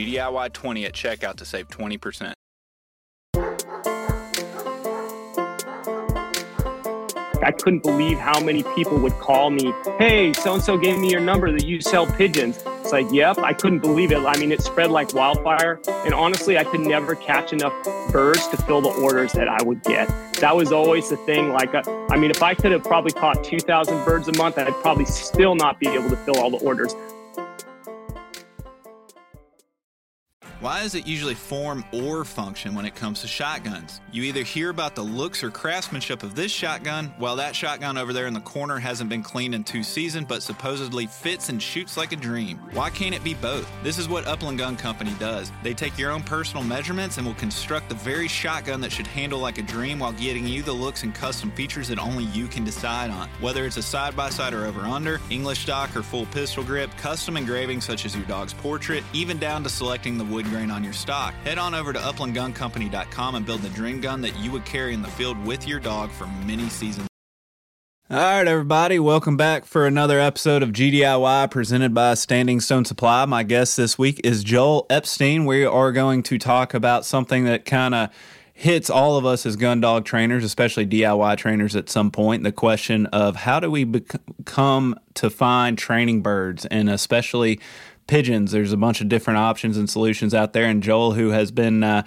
GDIY20 at checkout to save 20%. I couldn't believe how many people would call me, hey, so and so gave me your number that you sell pigeons. It's like, yep, I couldn't believe it. I mean, it spread like wildfire. And honestly, I could never catch enough birds to fill the orders that I would get. That was always the thing. Like, uh, I mean, if I could have probably caught 2,000 birds a month, I'd probably still not be able to fill all the orders. Why is it usually form or function when it comes to shotguns? You either hear about the looks or craftsmanship of this shotgun, while that shotgun over there in the corner hasn't been cleaned in two seasons but supposedly fits and shoots like a dream. Why can't it be both? This is what Upland Gun Company does. They take your own personal measurements and will construct the very shotgun that should handle like a dream while getting you the looks and custom features that only you can decide on. Whether it's a side by side or over under, English stock or full pistol grip, custom engraving such as your dog's portrait, even down to selecting the wood grain on your stock. Head on over to uplandguncompany.com and build the dream gun that you would carry in the field with your dog for many seasons. All right, everybody, welcome back for another episode of GDIY presented by Standing Stone Supply. My guest this week is Joel Ebstein. We are going to talk about something that kind of hits all of us as gun dog trainers, especially DIY trainers at some point. The question of how do we become to find training birds and especially pigeons. There's a bunch of different options and solutions out there. And Joel, who has been uh,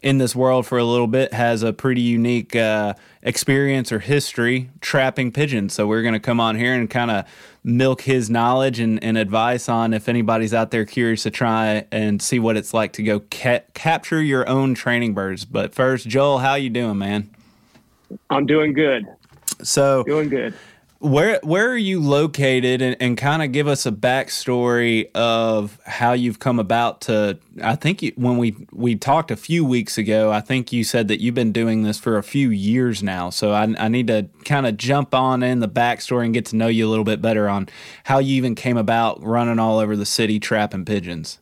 in this world for a little bit, has a pretty unique uh, experience or history trapping pigeons. So we're going to come on here and kind of milk his knowledge and, and, advice on if anybody's out there curious to try and see what it's like to go ca- capture your own training birds. But first, Joel, how you doing, man? I'm doing good. So doing good. Where where are you located, and, and kind of give us a backstory of how you've come about to? I think you, when we we talked a few weeks ago, I think you said that you've been doing this for a few years now. So I, I need to kind of jump on in the backstory and get to know you a little bit better on how you even came about running all over the city trapping pigeons.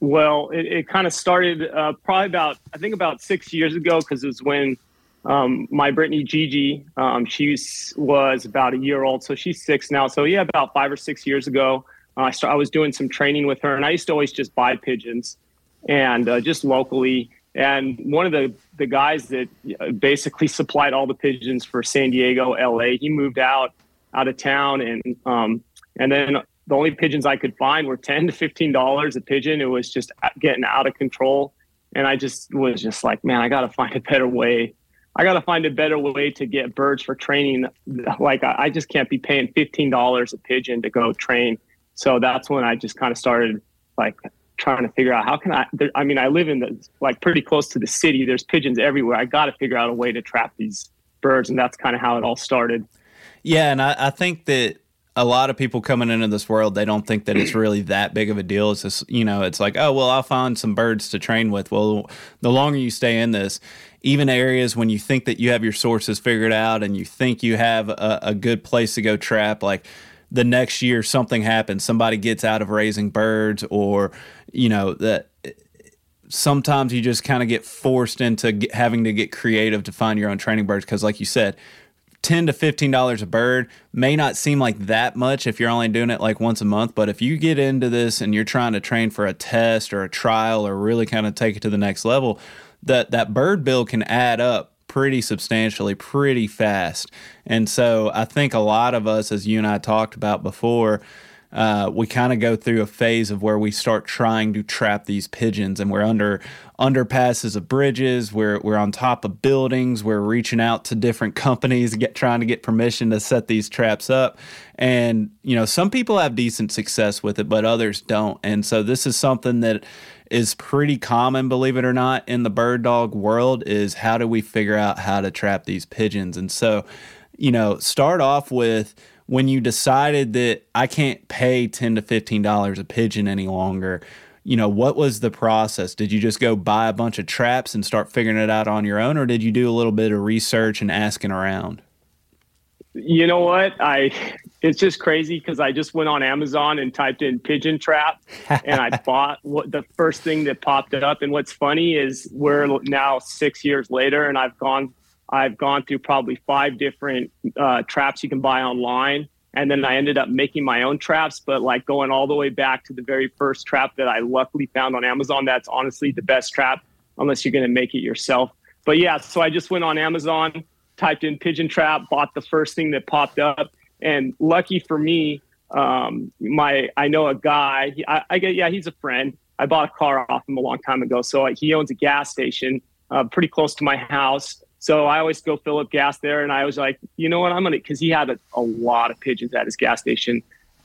Well, it, it kind of started uh, probably about I think about six years ago because it was when um, my Brittany Gigi, um, she was about a year old, so she's six now. So yeah, about five or six years ago, uh, I, start, I was doing some training with her, and I used to always just buy pigeons, and uh, just locally. And one of the the guys that uh, basically supplied all the pigeons for San Diego, LA, he moved out out of town, and um, and then the only pigeons I could find were ten to fifteen dollars a pigeon. It was just getting out of control, and I just was just like, man, I got to find a better way I got to find a better way to get birds for training. Like I just can't be paying fifteen dollars a pigeon to go train. So that's when I just kind of started like trying to figure out how can I. There, I mean, I live in the like pretty close to the city. There's pigeons everywhere. I got to figure out a way to trap these birds, and that's kind of how it all started. Yeah, and I, I think that a lot of people coming into this world, they don't think that it's really that big of a deal. It's just, you know, it's like, oh, well, I'll find some birds to train with. Well, the longer you stay in this, even areas when you think that you have your sources figured out and you think you have a, a good place to go trap, like the next year something happens, somebody gets out of raising birds, or, you know, that sometimes you just kind of get forced into having to get creative to find your own training birds. Cause, like you said, 10 to 15 dollars a bird may not seem like that much if you're only doing it like once a month but if you get into this and you're trying to train for a test or a trial or really kind of take it to the next level that that bird bill can add up pretty substantially pretty fast and so i think a lot of us as you and i talked about before uh, we kind of go through a phase of where we start trying to trap these pigeons, and we're under underpasses of bridges. We're we're on top of buildings. We're reaching out to different companies, get trying to get permission to set these traps up. And you know, some people have decent success with it, but others don't. And so this is something that is pretty common, believe it or not, in the bird dog world. Is how do we figure out how to trap these pigeons? And so, you know, start off with when you decided that I can't pay ten to fifteen dollars a pigeon any longer you know, what was the process? Did you just go buy a bunch of traps and start figuring it out on your own, or did you do a little bit of research and asking around? You know what? I it's just crazy because I just went on Amazon and typed in pigeon trap, and I bought what the first thing that popped up. And what's funny is we're now six years later, and I've gone I've gone through probably five different uh, traps you can buy online and then I ended up making my own traps, but like going all the way back to the very first trap that I luckily found on Amazon. That's honestly the best trap, unless you're going to make it yourself. But yeah, so I just went on Amazon, typed in pigeon trap, bought the first thing that popped up, and lucky for me, um, my I know a guy. He, I, I, get yeah, he's a friend. I bought a car off him a long time ago, so he owns a gas station uh, pretty close to my house. So I always go fill up gas there, and I was like, you know what, I'm gonna because he had a, a lot of pigeons at his gas station,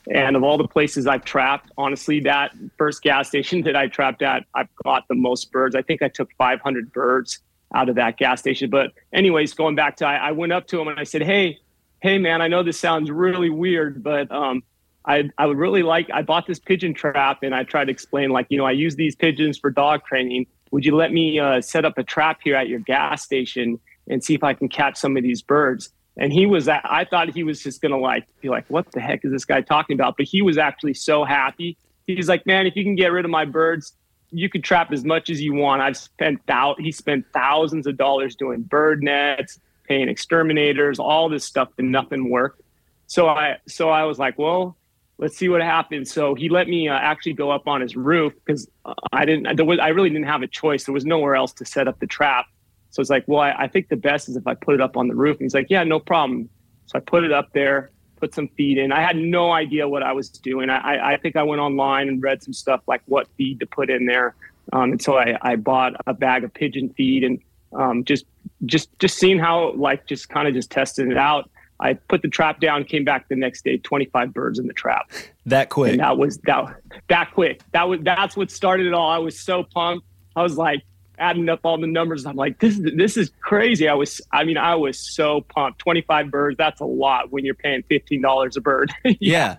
and of all the places I've trapped, honestly, that first gas station that I trapped at, I've got the most birds. I think I took 500 birds out of that gas station. But anyways, going back to, I, I went up to him and I said, hey, hey man, I know this sounds really weird, but um, I I would really like. I bought this pigeon trap, and I tried to explain like, you know, I use these pigeons for dog training. Would you let me uh, set up a trap here at your gas station? and see if I can catch some of these birds. And he was, I thought he was just going to like be like, what the heck is this guy talking about? But he was actually so happy. He's like, man, if you can get rid of my birds, you could trap as much as you want. I've spent thou- he spent thousands of dollars doing bird nets, paying exterminators, all this stuff, and nothing worked. So I, so I was like, well, let's see what happens. So he let me uh, actually go up on his roof because uh, I didn't, was, I really didn't have a choice. There was nowhere else to set up the trap. So it's like, well, I, I, think the best is if I put it up on the roof. And he's like, yeah, no problem. So I put it up there, put some feed in. I had no idea what I was doing. I, I think I went online and read some stuff like what feed to put in there. Um, and so I, I bought a bag of pigeon feed and um, just just just seeing how like just kind of just testing it out. I put the trap down, came back the next day, 25 birds in the trap. That quick. And that was that that quick. That was that's what started it all. I was so pumped. I was like, adding up all the numbers. I'm like, this is this is crazy. I was, I mean, I was so pumped. 25 birds, that's a lot when you're paying $15 a bird. yeah. yeah.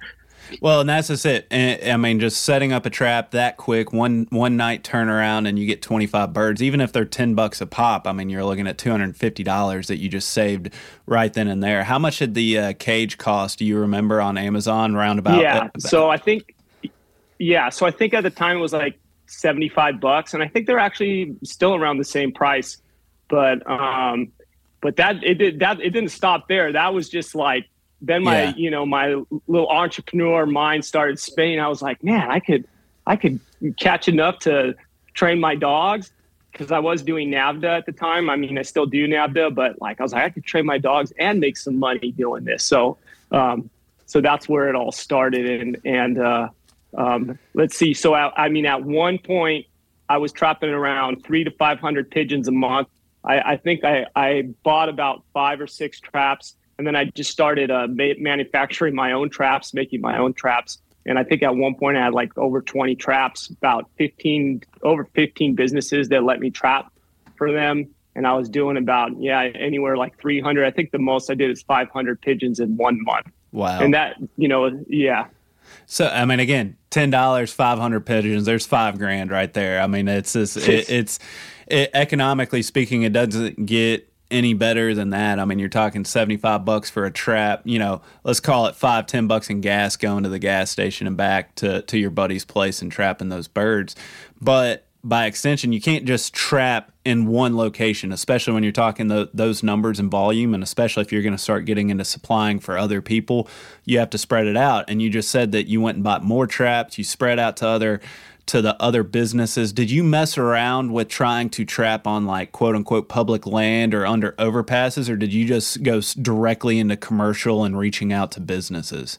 Well, and that's just it. And, I mean, just setting up a trap that quick, one one night turnaround, and you get 25 birds. Even if they're 10 bucks a pop, I mean, you're looking at $250 that you just saved right then and there. How much did the uh, cage cost? Do you remember on Amazon? Roundabout. Yeah. So I think, yeah. So I think at the time it was like 75 bucks and i think they're actually still around the same price but um but that it did that it didn't stop there that was just like then my yeah. you know my little entrepreneur mind started spinning i was like man i could i could catch enough to train my dogs because i was doing NAVHDA at the time i mean i still do NAVHDA but like i was like i could train my dogs and make some money doing this so um so that's where it all started and and uh um, let's see. So I, I, mean, at one point, I was trapping around three to five hundred pigeons a month. I, I think I, I, bought about five or six traps, and then I just started uh, ma- manufacturing my own traps, making my own traps. And I think at one point I had like over twenty traps, about fifteen over fifteen businesses that let me trap for them. And I was doing about yeah anywhere like three hundred. I think the most I did is five hundred pigeons in one month. Wow. And that you know yeah so I mean, again, ten dollars, five hundred pigeons. There's five grand right there. I mean, it's just, it, it's it, economically speaking, it doesn't get any better than that. I mean, you're talking 75 bucks for a trap, you know, let's call it five, 10 bucks in gas going to the gas station and back to, to your buddy's place and trapping those birds. But by extension, you can't just trap in one location, especially when you're talking the, those numbers and volume, and especially if you're going to start getting into supplying for other people, you have to spread it out. And you just said that you went and bought more traps, you spread out to other to the other businesses. Did you mess around with trying to trap on like quote unquote public land or under overpasses, or did you just go directly into commercial and reaching out to businesses?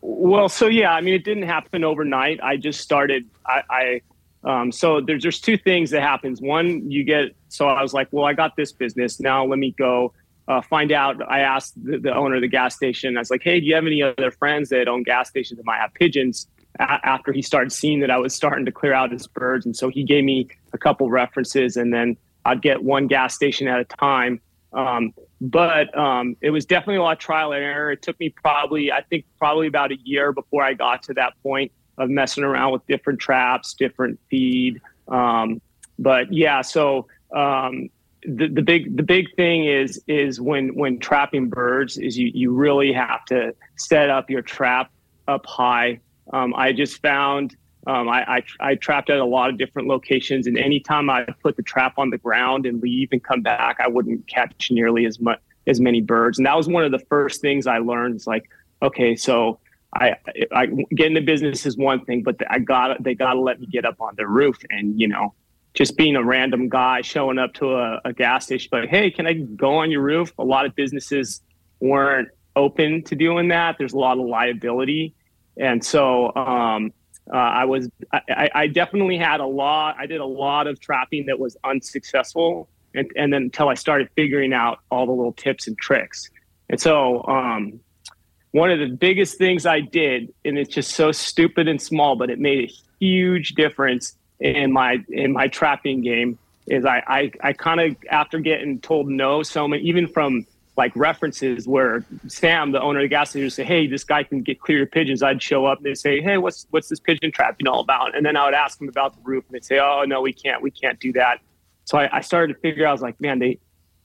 Well, so yeah, I mean, it didn't happen overnight. I just started. I, I um, so there's there's two things that happens. One, you get. So I was like, well, I got this business. Now let me go uh, find out. I asked the, the, owner of the gas station. I was like, hey, do you have any other friends that own gas stations that might have pigeons? After he started seeing that I was starting to clear out his birds, and so he gave me a couple references, and then I'd get one gas station at a time. Um, but um, it was definitely a lot of trial and error. It took me probably, I think, probably about a year before I got to that point of messing around with different traps, different feed. Um, but yeah, so um, the, the big the big thing is is when when trapping birds is you you really have to set up your trap up high. Um, I just found um, I, I, I trapped at a lot of different locations, and anytime I put the trap on the ground and leave and come back, I wouldn't catch nearly as much as many birds. And that was one of the first things I learned. It's like, okay, so I, I get into business is one thing, but I got they got to let me get up on the roof, and you know, just being a random guy showing up to a, a gas station, but hey, can I go on your roof? A lot of businesses weren't open to doing that. There's a lot of liability, and so. Um, uh, I was I, I, definitely had a lot. I did a lot of trapping that was unsuccessful, and, and then until I started figuring out all the little tips and tricks. And so, um, one of the biggest things I did, and it's just so stupid and small, but it made a huge difference in my in my trapping game. Is I I, I kind of after getting told no so many, even from like references where Sam, the owner of the gas station, would say, "Hey, this guy can get clear pigeons." I'd show up and they'd say, "Hey, what's what's this pigeon trapping all about?" And then I would ask them about the roof, and they'd say, "Oh, no, we can't, we can't do that." So I, I started to figure. I was like, "Man, they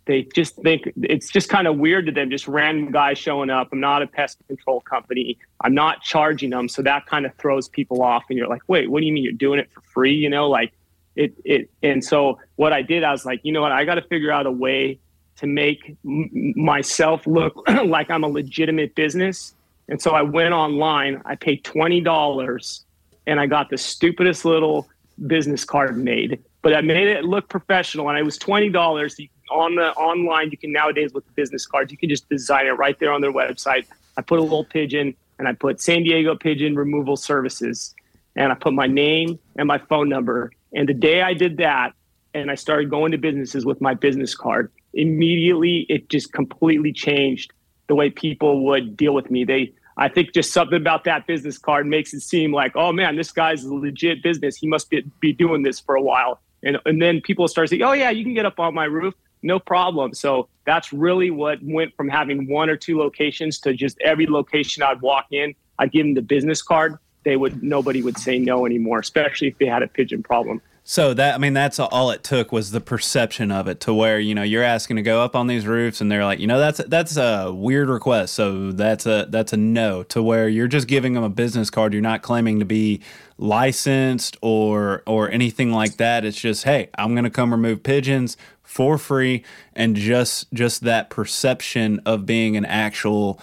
they just think it's just kind of weird to them, just random guys showing up. I'm not a pest control company. I'm not charging them, so that kind of throws people off. And you're like, "Wait, what do you mean you're doing it for free?" You know, like it it. And so what I did, I was like, you know what, I got to figure out a way to make m- myself look like I'm a legitimate business. And so I went online, I paid $20 and I got the stupidest little business card made, but I made it look professional and it was $20 on the online. You can nowadays with the business cards, you can just design it right there on their website. I put a little pigeon and I put San Diego pigeon removal services and I put my name and my phone number. And the day I did that, and I started going to businesses with my business card, immediately it just completely changed the way people would deal with me. They I think just something about that business card makes it seem like, oh man, this guy's a legit business. He must be, be doing this for a while. And, and then people start saying, oh yeah, you can get up on my roof. No problem. So that's really what went from having one or two locations to just every location I'd walk in, I'd give them the business card. They would, nobody would say no anymore, especially if they had a pigeon problem. So that I mean that's all it took was the perception of it to where you know you're asking to go up on these roofs and they're like you know that's that's a weird request. So that's a that's a no to where you're just giving them a business card. You're not claiming to be licensed or or anything like that. It's just hey I'm going to come remove pigeons for free and just just that perception of being an actual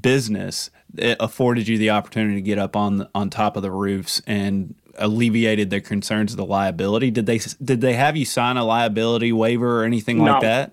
business it afforded you the opportunity to get up on on top of the roofs and alleviated their concerns of the liability. Did they did they have you sign a liability waiver or anything like that?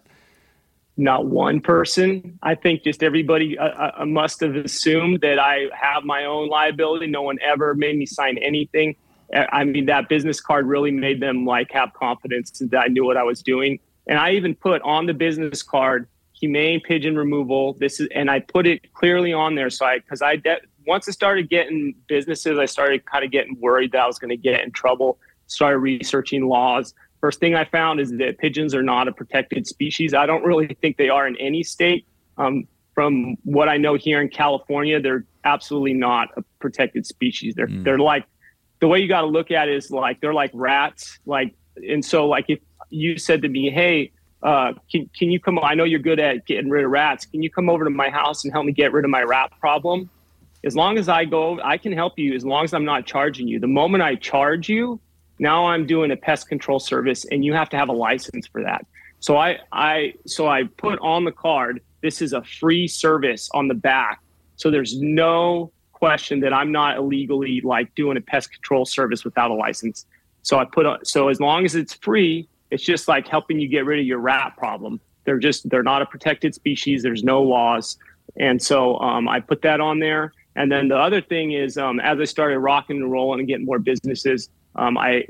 Not one person. I think just everybody uh, uh, uh, must have assumed that I have my own liability. No one ever made me sign anything. I mean, that business card really made them like have confidence that I knew what I was doing. And I even put on the business card humane pigeon removal. This is, and I put it clearly on there. So I, because I de- once I started getting businesses, I started kind of getting worried that I was going to get in trouble. Started researching laws. First thing I found is that pigeons are not a protected species. I don't really think they are in any state. Um, from what I know here in California, they're absolutely not a protected species. They're mm. they're like the way you got to look at it is like they're like rats. Like and so like if you said to me, hey, uh, can, can you come? I know you're good at getting rid of rats. Can you come over to my house and help me get rid of my rat problem? As long as I go, I can help you as long as I'm not charging you. The moment I charge you, now I'm doing a pest control service and you have to have a license for that. So I, I so I put on the card, this is a free service on the back. So there's no question that I'm not illegally like doing a pest control service without a license. So I put on so as long as it's free, it's just like helping you get rid of your rat problem. They're just they're not a protected species. There's no laws, and so um, I put that on there And then the other thing is, um, as I started rocking and rolling and getting more businesses, um, I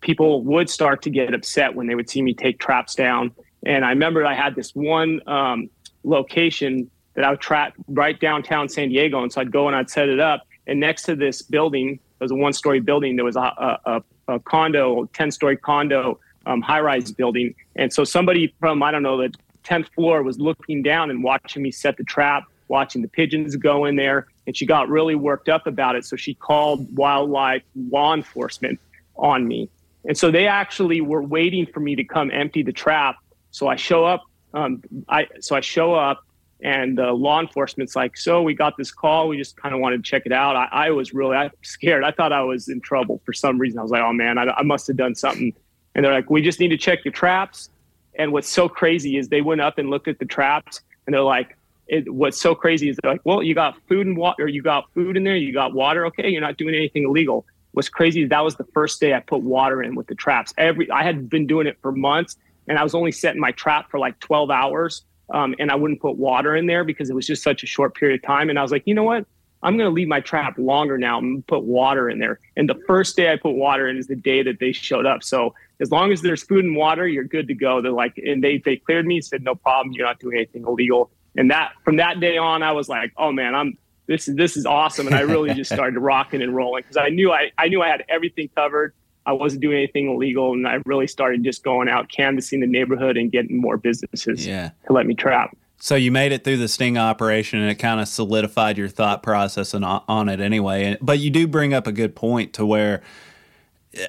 people would start to get upset when they would see me take traps down. And I remember I had this one um, location that I would trap right downtown San Diego, and so I'd go and I'd set it up. And next to this building, it was a one-story building. There was a, a, a condo, ten-story condo, um, high-rise building. And so somebody from I don't know the tenth floor was looking down and watching me set the trap, watching the pigeons go in there, and she got really worked up about it. So she called wildlife law enforcement on me. And so they actually were waiting for me to come empty the trap. So I show up. Um, I so I show up, and the law enforcement's like, "So we got this call. We just kind of wanted to check it out." I, I was really I scared. I thought I was in trouble for some reason. I was like, "Oh man, I, I must have done something." And they're like, "We just need to check your traps." And what's so crazy is they went up and looked at the traps, and they're like, it, what's so crazy is like, well, you got food and water, you got food in there, you got water. Okay, you're not doing anything illegal. What's crazy is that was the first day I put water in with the traps. Every I had been doing it for months, and I was only setting my trap for like 12 hours, um, and I wouldn't put water in there because it was just such a short period of time. And I was like, you know what? I'm going to leave my trap longer now and put water in there. And the first day I put water in is the day that they showed up. So as long as there's food and water, you're good to go. They're like, and they they cleared me, said no problem, you're not doing anything illegal. And that from that day on, I was like, oh man, I'm this is this is awesome. And I really just started rocking and rolling because I knew I I knew I had everything covered. I wasn't doing anything illegal, and I really started just going out canvassing the neighborhood and getting more businesses yeah. to let me trap. So you made it through the sting operation, and it kind of solidified your thought process and on it anyway. But you do bring up a good point to where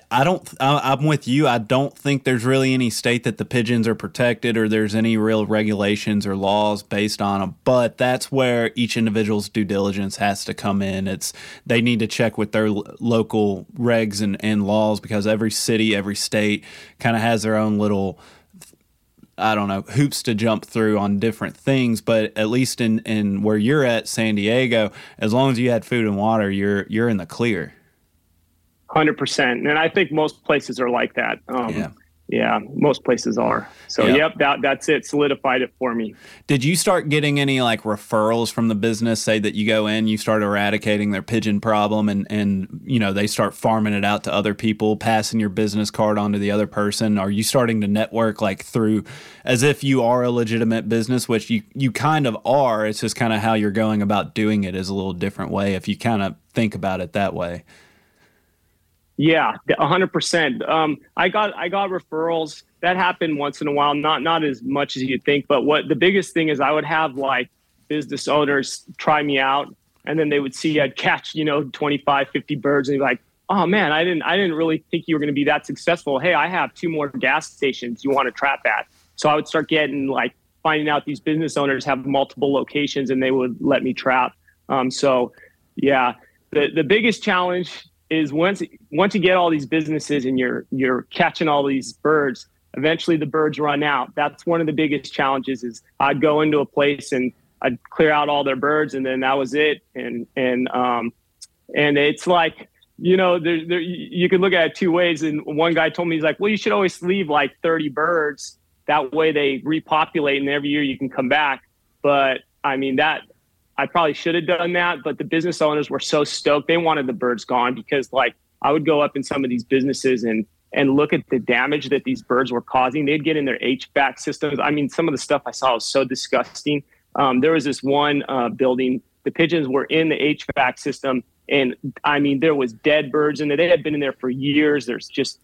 I don't. I'm with you. I don't think there's really any state that the pigeons are protected, or there's any real regulations or laws based on them. But that's where each individual's due diligence has to come in. It's they need to check with their local regs and, and laws because every city, every state, kind of has their own little. I don't know hoops to jump through on different things, but at least in, in where you're at, San Diego, as long as you had food and water, you're you're in the clear. Hundred percent, and I think most places are like that. Um, yeah. Yeah, most places are. So, yep. yep, that that's it. Solidified it for me. Did you start getting any like referrals from the business? Say that you go in, you start eradicating their pigeon problem, and and you know they start farming it out to other people, passing your business card on to the other person. Are you starting to network like through, as if you are a legitimate business, which you you kind of are. It's just kind of how you're going about doing it is a little different way if you kind of think about it that way. Yeah, hundred um, percent. I got I got referrals. That happened once in a while, not not as much as you'd think. But what the biggest thing is, I would have like business owners try me out, and then they would see I'd catch you know 25, 50 birds, and be like, "Oh man, I didn't I didn't really think you were going to be that successful. Hey, I have two more gas stations you want to trap at." So I would start getting like finding out these business owners have multiple locations, and they would let me trap. Um, so yeah, the the biggest challenge is once once you get all these businesses and you're you're catching all these birds, eventually the birds run out. That's one of the biggest challenges. Is I'd go into a place and I'd clear out all their birds, and then that was it. And and um, and it's like you know, there, there you could look at it two ways. And one guy told me he's like, well, you should always leave like 30 birds. That way they repopulate, and every year you can come back. But I mean that I probably should have done that, but the business owners were so stoked. They wanted the birds gone because like I would go up in some of these businesses and and look at the damage that these birds were causing. They'd get in their HVAC systems. I mean, some of the stuff I saw was so disgusting. Um, there was this one uh, building. The pigeons were in the HVAC system, and I mean, there was dead birds in there. They had been in there for years. There's just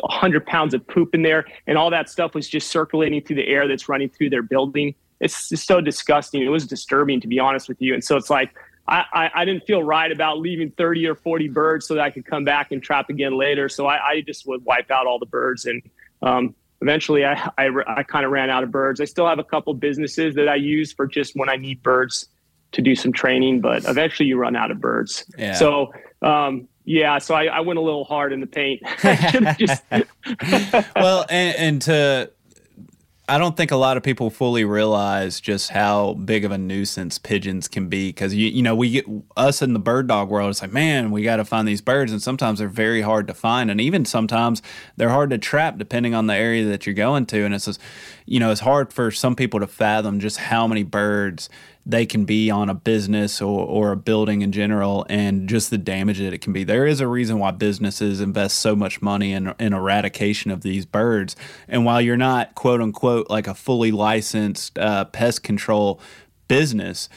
100 pounds of poop in there, and all that stuff was just circulating through the air that's running through their building it's just so disgusting. It was disturbing to be honest with you. And so it's like I, I, I, didn't feel right about leaving 30 or 40 birds so that I could come back and trap again later. So I, I just would wipe out all the birds. And um, eventually I, I, I kind of ran out of birds. I still have a couple businesses that I use for just when I need birds to do some training, but eventually you run out of birds. Yeah. So, um, yeah, so I, I, went a little hard in the paint. just well, and, and to I don't think a lot of people fully realize just how big of a nuisance pigeons can be because you you know we get us in the bird dog world. It's like man, we got to find these birds, and sometimes they're very hard to find, and even sometimes they're hard to trap depending on the area that you're going to. And it's just, you know it's hard for some people to fathom just how many birds they can be on a business or, or a building in general and just the damage that it can be. There is a reason why businesses invest so much money in, in eradication of these birds. And while you're not, quote unquote, like a fully licensed uh, pest control business,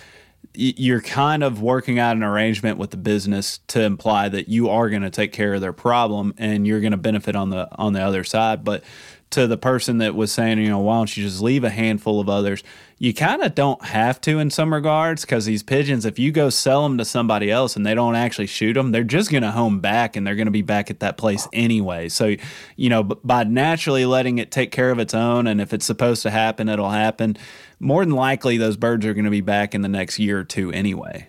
you're kind of working out an arrangement with the business to imply that you are going to take care of their problem and you're going to benefit on the on the other side but to the person that was saying you know why don't you just leave a handful of others you kind of don't have to in some regards because these pigeons if you go sell them to somebody else and they don't actually shoot them they're just going to home back and they're going to be back at that place anyway so you know by naturally letting it take care of its own and if it's supposed to happen it'll happen more than likely those birds are going to be back in the next year or two anyway.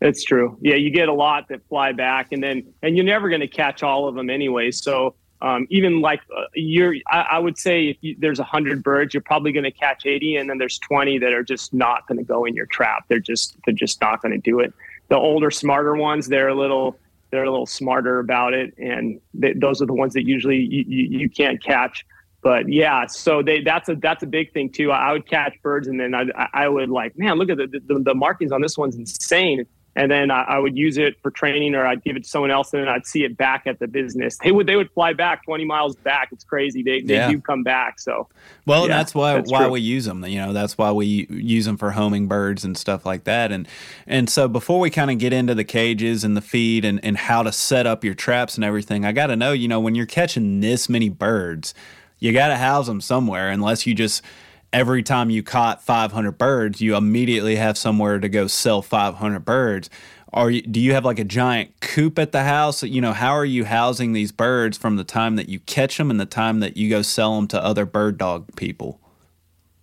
That's true. Yeah, you get a lot that fly back, and then and you're never going to catch all of them anyway. So um, even like uh, you're, I, I, would say if you, there's hundred birds, you're probably going to catch 80, and then there's 20 that are just not going to go in your trap. They're just they're just not going to do it. The older, smarter ones, they're a little they're a little smarter about it, and they, those are the ones that usually you, you, you can't catch but yeah, so they that's a that's a big thing too. I would catch birds and then I I would like, man, look at the the, the markings on this one's insane. And then I, I, would use it for training, or I'd give it to someone else, and then I'd see it back at the business. They would they would fly back twenty miles back. It's crazy. They they yeah. do come back. So well, yeah, that's why that's why true. we use them. You know, that's why we use them for homing birds and stuff like that. And and so before we kind of get into the cages and the feed and and how to set up your traps and everything, I got to know, you know, when you're catching this many birds you got to house them somewhere unless you just every time you caught 500 birds you immediately have somewhere to go sell 500 birds. Are you, do you have like a giant coop at the house? You know how are you housing these birds from the time that you catch them and the time that you go sell them to other bird dog people?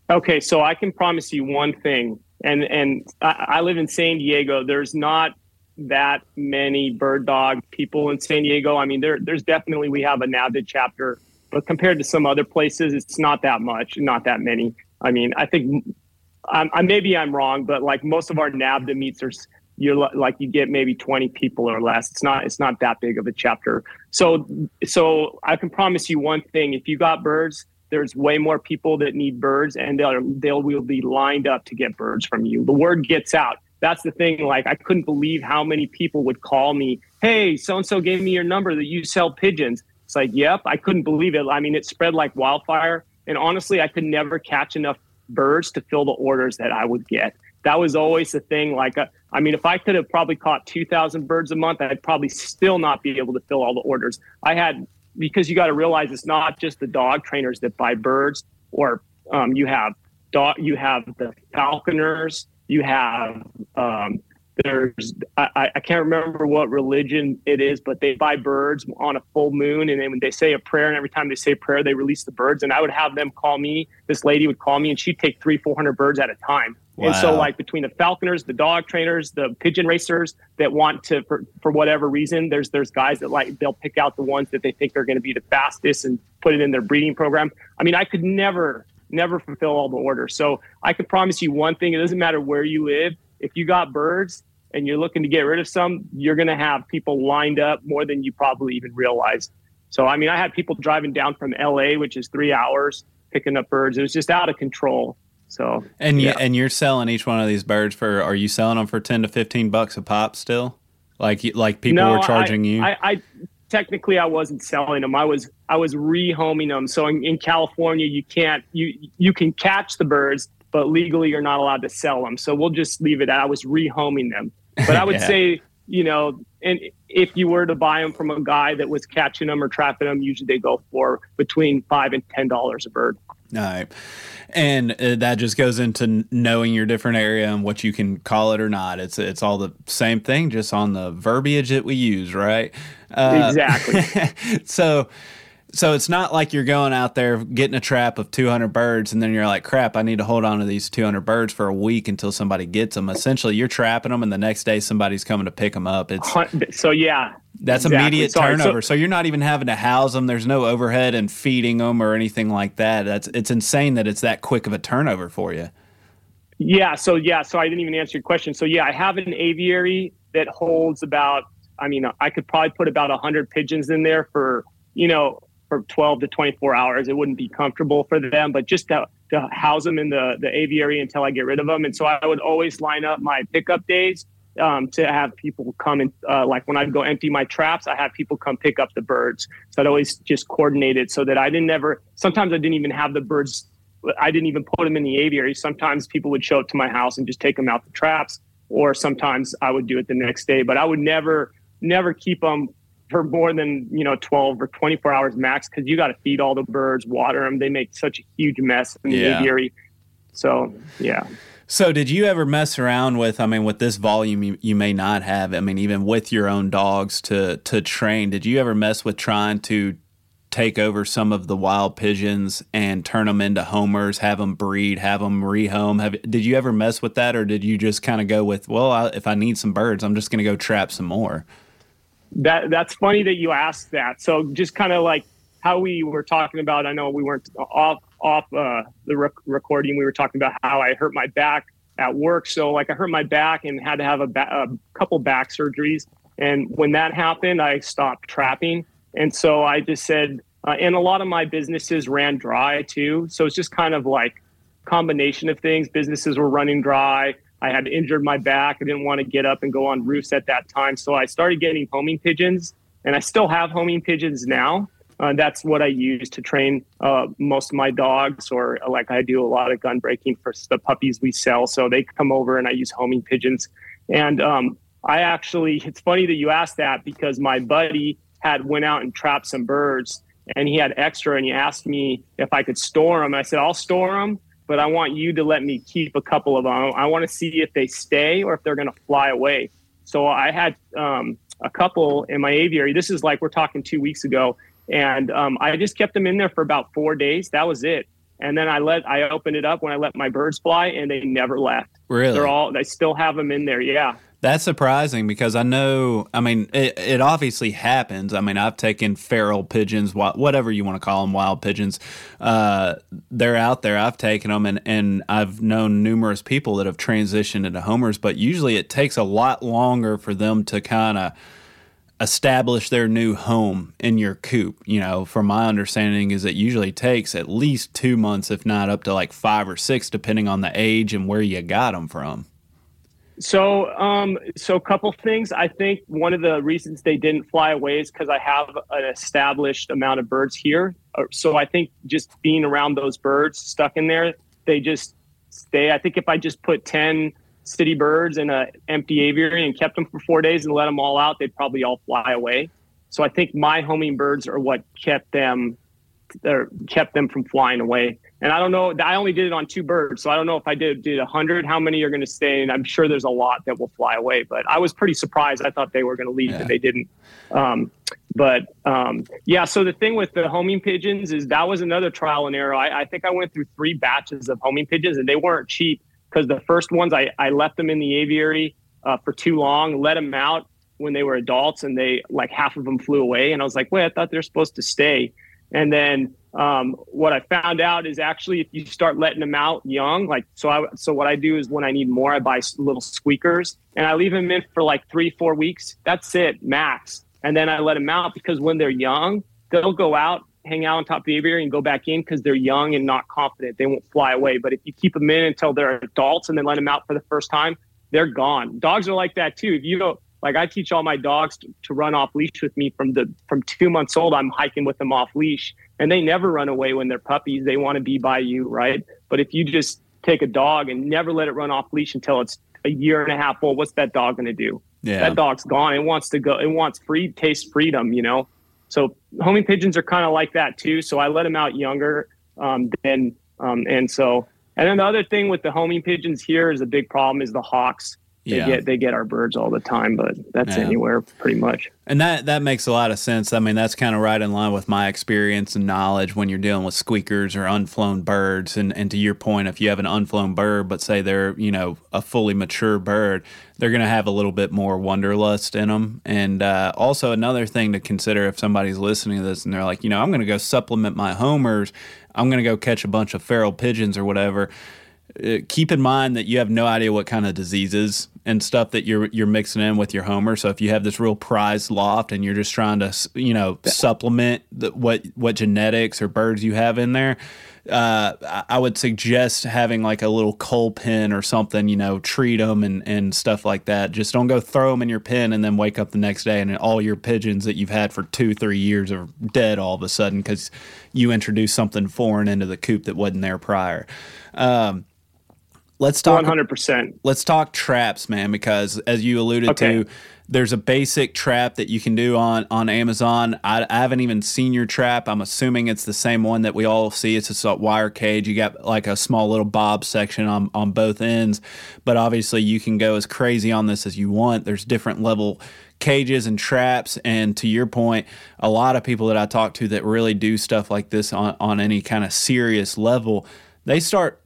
Okay so i can promise you one thing and and i, I live in san diego. There's not that many bird dog people in san diego. I mean there, there's definitely we have a NAVHDA chapter but compared to some other places, it's not that much, not that many. I mean, I think I'm, I, maybe I'm wrong, but like most of our NAVHDA meets are you're like you get maybe 20 people or less. It's not it's not that big of a chapter. So so I can promise you one thing: if you got birds, there's way more people that need birds, and they'll they'll will be lined up to get birds from you. The word gets out. That's the thing. Like I couldn't believe how many people would call me. Hey, so and so gave me your number that you sell pigeons. It's like, yep, I couldn't believe it. I mean, it spread like wildfire. And honestly, I could never catch enough birds to fill the orders that I would get. That was always the thing. Like, uh, I mean, if I could have probably caught 2,000 birds a month, I'd probably still not be able to fill all the orders. I had, because you got to realize it's not just the dog trainers that buy birds, or um, you have dog, you have the falconers, you have um, there's I, I can't remember what religion it is, but they buy birds on a full moon, and then when they say a prayer, and every time they say prayer, they release the birds. And I would have them call me. This lady would call me, and she'd take three, four hundred birds at a time. Wow. And so, like between the falconers, the dog trainers, the pigeon racers that want to, for, for whatever reason, there's there's guys that like they'll pick out the ones that they think are going to be the fastest and put it in their breeding program. I mean, I could never, never fulfill all the orders. So I can promise you one thing: it doesn't matter where you live. If you got birds, and you're looking to get rid of some, you're going to have people lined up more than you probably even realize. So, I mean, I had people driving down from LA, which is three hours, picking up birds. It was just out of control. So, and yeah. you, and you're selling each one of these birds for? Are you selling them for ten to fifteen bucks a pop still? Like like people no, were charging I, you? I, I technically I wasn't selling them. I was I was rehoming them. So in, in California, you can't you you can catch the birds, but legally you're not allowed to sell them. So we'll just leave it at I was rehoming them. But I would yeah. say, you know, and if you were to buy them from a guy that was catching them or trapping them, usually they go for between five and ten dollars a bird. All right. And uh, that just goes into knowing your different area and what you can call it or not. It's it's all the same thing, just on the verbiage that we use, right? Uh, exactly. so so it's not like you're going out there getting a trap of 200 birds and then you're like, crap, I need to hold on to these 200 birds for a week until somebody gets them. Essentially, you're trapping them and the next day somebody's coming to pick them up. It's so yeah. That's exactly. immediate Sorry. turnover. So, so, you're not even having to house them. There's no overhead and feeding them or anything like that. That's it's insane that it's that quick of a turnover for you. Yeah. So yeah. So I didn't even answer your question. So yeah, I have an aviary that holds about. I mean, I could probably put about hundred pigeons in there for you know for 12 to 24 hours. It wouldn't be comfortable for them, but just to, to house them in the, the aviary until I get rid of them. And so I would always line up my pickup days um, to have people come and uh, like when I'd go empty my traps, I have people come pick up the birds. So I'd always just coordinate it so that I didn't ever. Sometimes I didn't even have the birds. I didn't even put them in the aviary. Sometimes people would show up to my house and just take them out the traps, or sometimes I would do it the next day. But I would never, never keep them for more than you know 12 or 24 hours max because you got to feed all the birds, water them. They make such a huge mess in the yeah. aviary. So yeah. So, did you ever mess around with? I mean, with this volume, you, you may not have. I mean, even with your own dogs to to train, did you ever mess with trying to take over some of the wild pigeons and turn them into homers, have them breed, have them rehome? Have did you ever mess with that, or did you just kind of go with, well, I, if I need some birds, I'm just going to go trap some more? That that's funny that you asked that. So, just kind of like how we were talking about. I know we weren't off off uh, the rec- recording, we were talking about how I hurt my back at work. So like I hurt my back and had to have a, ba- a couple back surgeries. And when that happened, I stopped trapping. And so I just said, uh, and a lot of my businesses ran dry too. So it's just kind of like combination of things. Businesses were running dry. I had injured my back. I didn't want to get up and go on roofs at that time. So I started getting homing pigeons and I still have homing pigeons now. Uh, that's what I use to train uh, most of my dogs, or like I do a lot of gun breaking for the puppies we sell. So they come over and I use homing pigeons. And um, I actually, it's funny that you asked that because my buddy had went out and trapped some birds and he had extra and he asked me if I could store them. I said, I'll store them, but I want you to let me keep a couple of them. I want to see if they stay or if they're going to fly away. So I had um, a couple in my aviary. This is like we're talking two weeks ago and um, I just kept them in there for about four days. That was it. And then I let I opened it up when I let my birds fly, and they never left. Really? They're all. I still have them in there. Yeah. That's surprising because I know. I mean, it, it obviously happens. I mean, I've taken feral pigeons, whatever you want to call them, wild pigeons. Uh, they're out there. I've taken them, and and I've known numerous people that have transitioned into homers. But usually, it takes a lot longer for them to kind of establish their new home in your coop. You know, from my understanding, is it usually takes at least two months, if not up to like five or six, depending on the age and where you got them from. So, um, so a couple things. I think one of the reasons they didn't fly away is because I have an established amount of birds here. Uh, so I think just being around those birds stuck in there, they just stay. I think if I just put ten city birds in an empty aviary and kept them for four days and let them all out, they'd probably all fly away. So I think my homing birds are what kept them or kept them from flying away. And I don't know. I only did it on two birds, so I don't know if I did did a hundred. How many are going to stay? And I'm sure there's a lot that will fly away. But I was pretty surprised. I thought they were going to leave, yeah. but they didn't. Um, but um, yeah. So the thing with the homing pigeons is that was another trial and error. I, I think I went through three batches of homing pigeons, and they weren't cheap because the first ones I, I left them in the aviary uh, for too long, let them out when they were adults, and they like half of them flew away. And I was like, wait, I thought they're supposed to stay. And then um, what I found out is actually if you start letting them out young, like so, I so what I do is when I need more, I buy little squeakers and I leave them in for like three, four weeks. That's it, max. And then I let them out because when they're young, they'll go out hang out on top of the aviary and go back in because they're young and not confident. They won't fly away. But if you keep them in until they're adults and then let them out for the first time, they're gone. Dogs are like that too. If you don't like, I teach all my dogs to, to run off leash with me from the from two months old. I'm hiking with them off leash, and they never run away when they're puppies. They want to be by you, right? But if you just take a dog and never let it run off leash until it's a year and a half old, what's that dog going to do? Yeah. That dog's gone. It wants to go. It wants free taste freedom, you know. So homing pigeons are kind of like that too. So I let them out younger um, than, um, and so, and then the other thing with the homing pigeons here is a big problem is the hawks. They yeah. get they get our birds all the time, but that's yeah. anywhere pretty much. And that that makes a lot of sense. I mean, that's kind of right in line with my experience and knowledge when you're dealing with squeakers or unflown birds. And and to your point, if you have an unflown bird, but say they're you know a fully mature bird, they're going to have a little bit more wanderlust in them. And uh, also another thing to consider if somebody's listening to this and they're like, you know, I'm going to go supplement my homers, I'm going to go catch a bunch of feral pigeons or whatever Uh, keep in mind that you have no idea what kind of diseases and stuff that you're you're mixing in with your homer. So if you have this real prized loft and you're just trying to you know supplement the, what what genetics or birds you have in there, uh, I would suggest having like a little coal pen or something, you know, treat them and, and stuff like that. Just don't go throw them in your pen and then wake up the next day and all your pigeons that you've had for two, three years are dead all of a sudden because you introduced something foreign into the coop that wasn't there prior. Um, let's talk 100%. Let's talk traps, man, because as you alluded okay. to, there's a basic trap that you can do on on Amazon. I, I, haven't even seen your trap. I'm assuming it's the same one that we all see. It's just a wire cage. You got like a small little bob section on on both ends, but obviously you can go as crazy on this as you want. There's different level cages and traps and to your point a lot of people that i talk to that really do stuff like this on, on any kind of serious level they start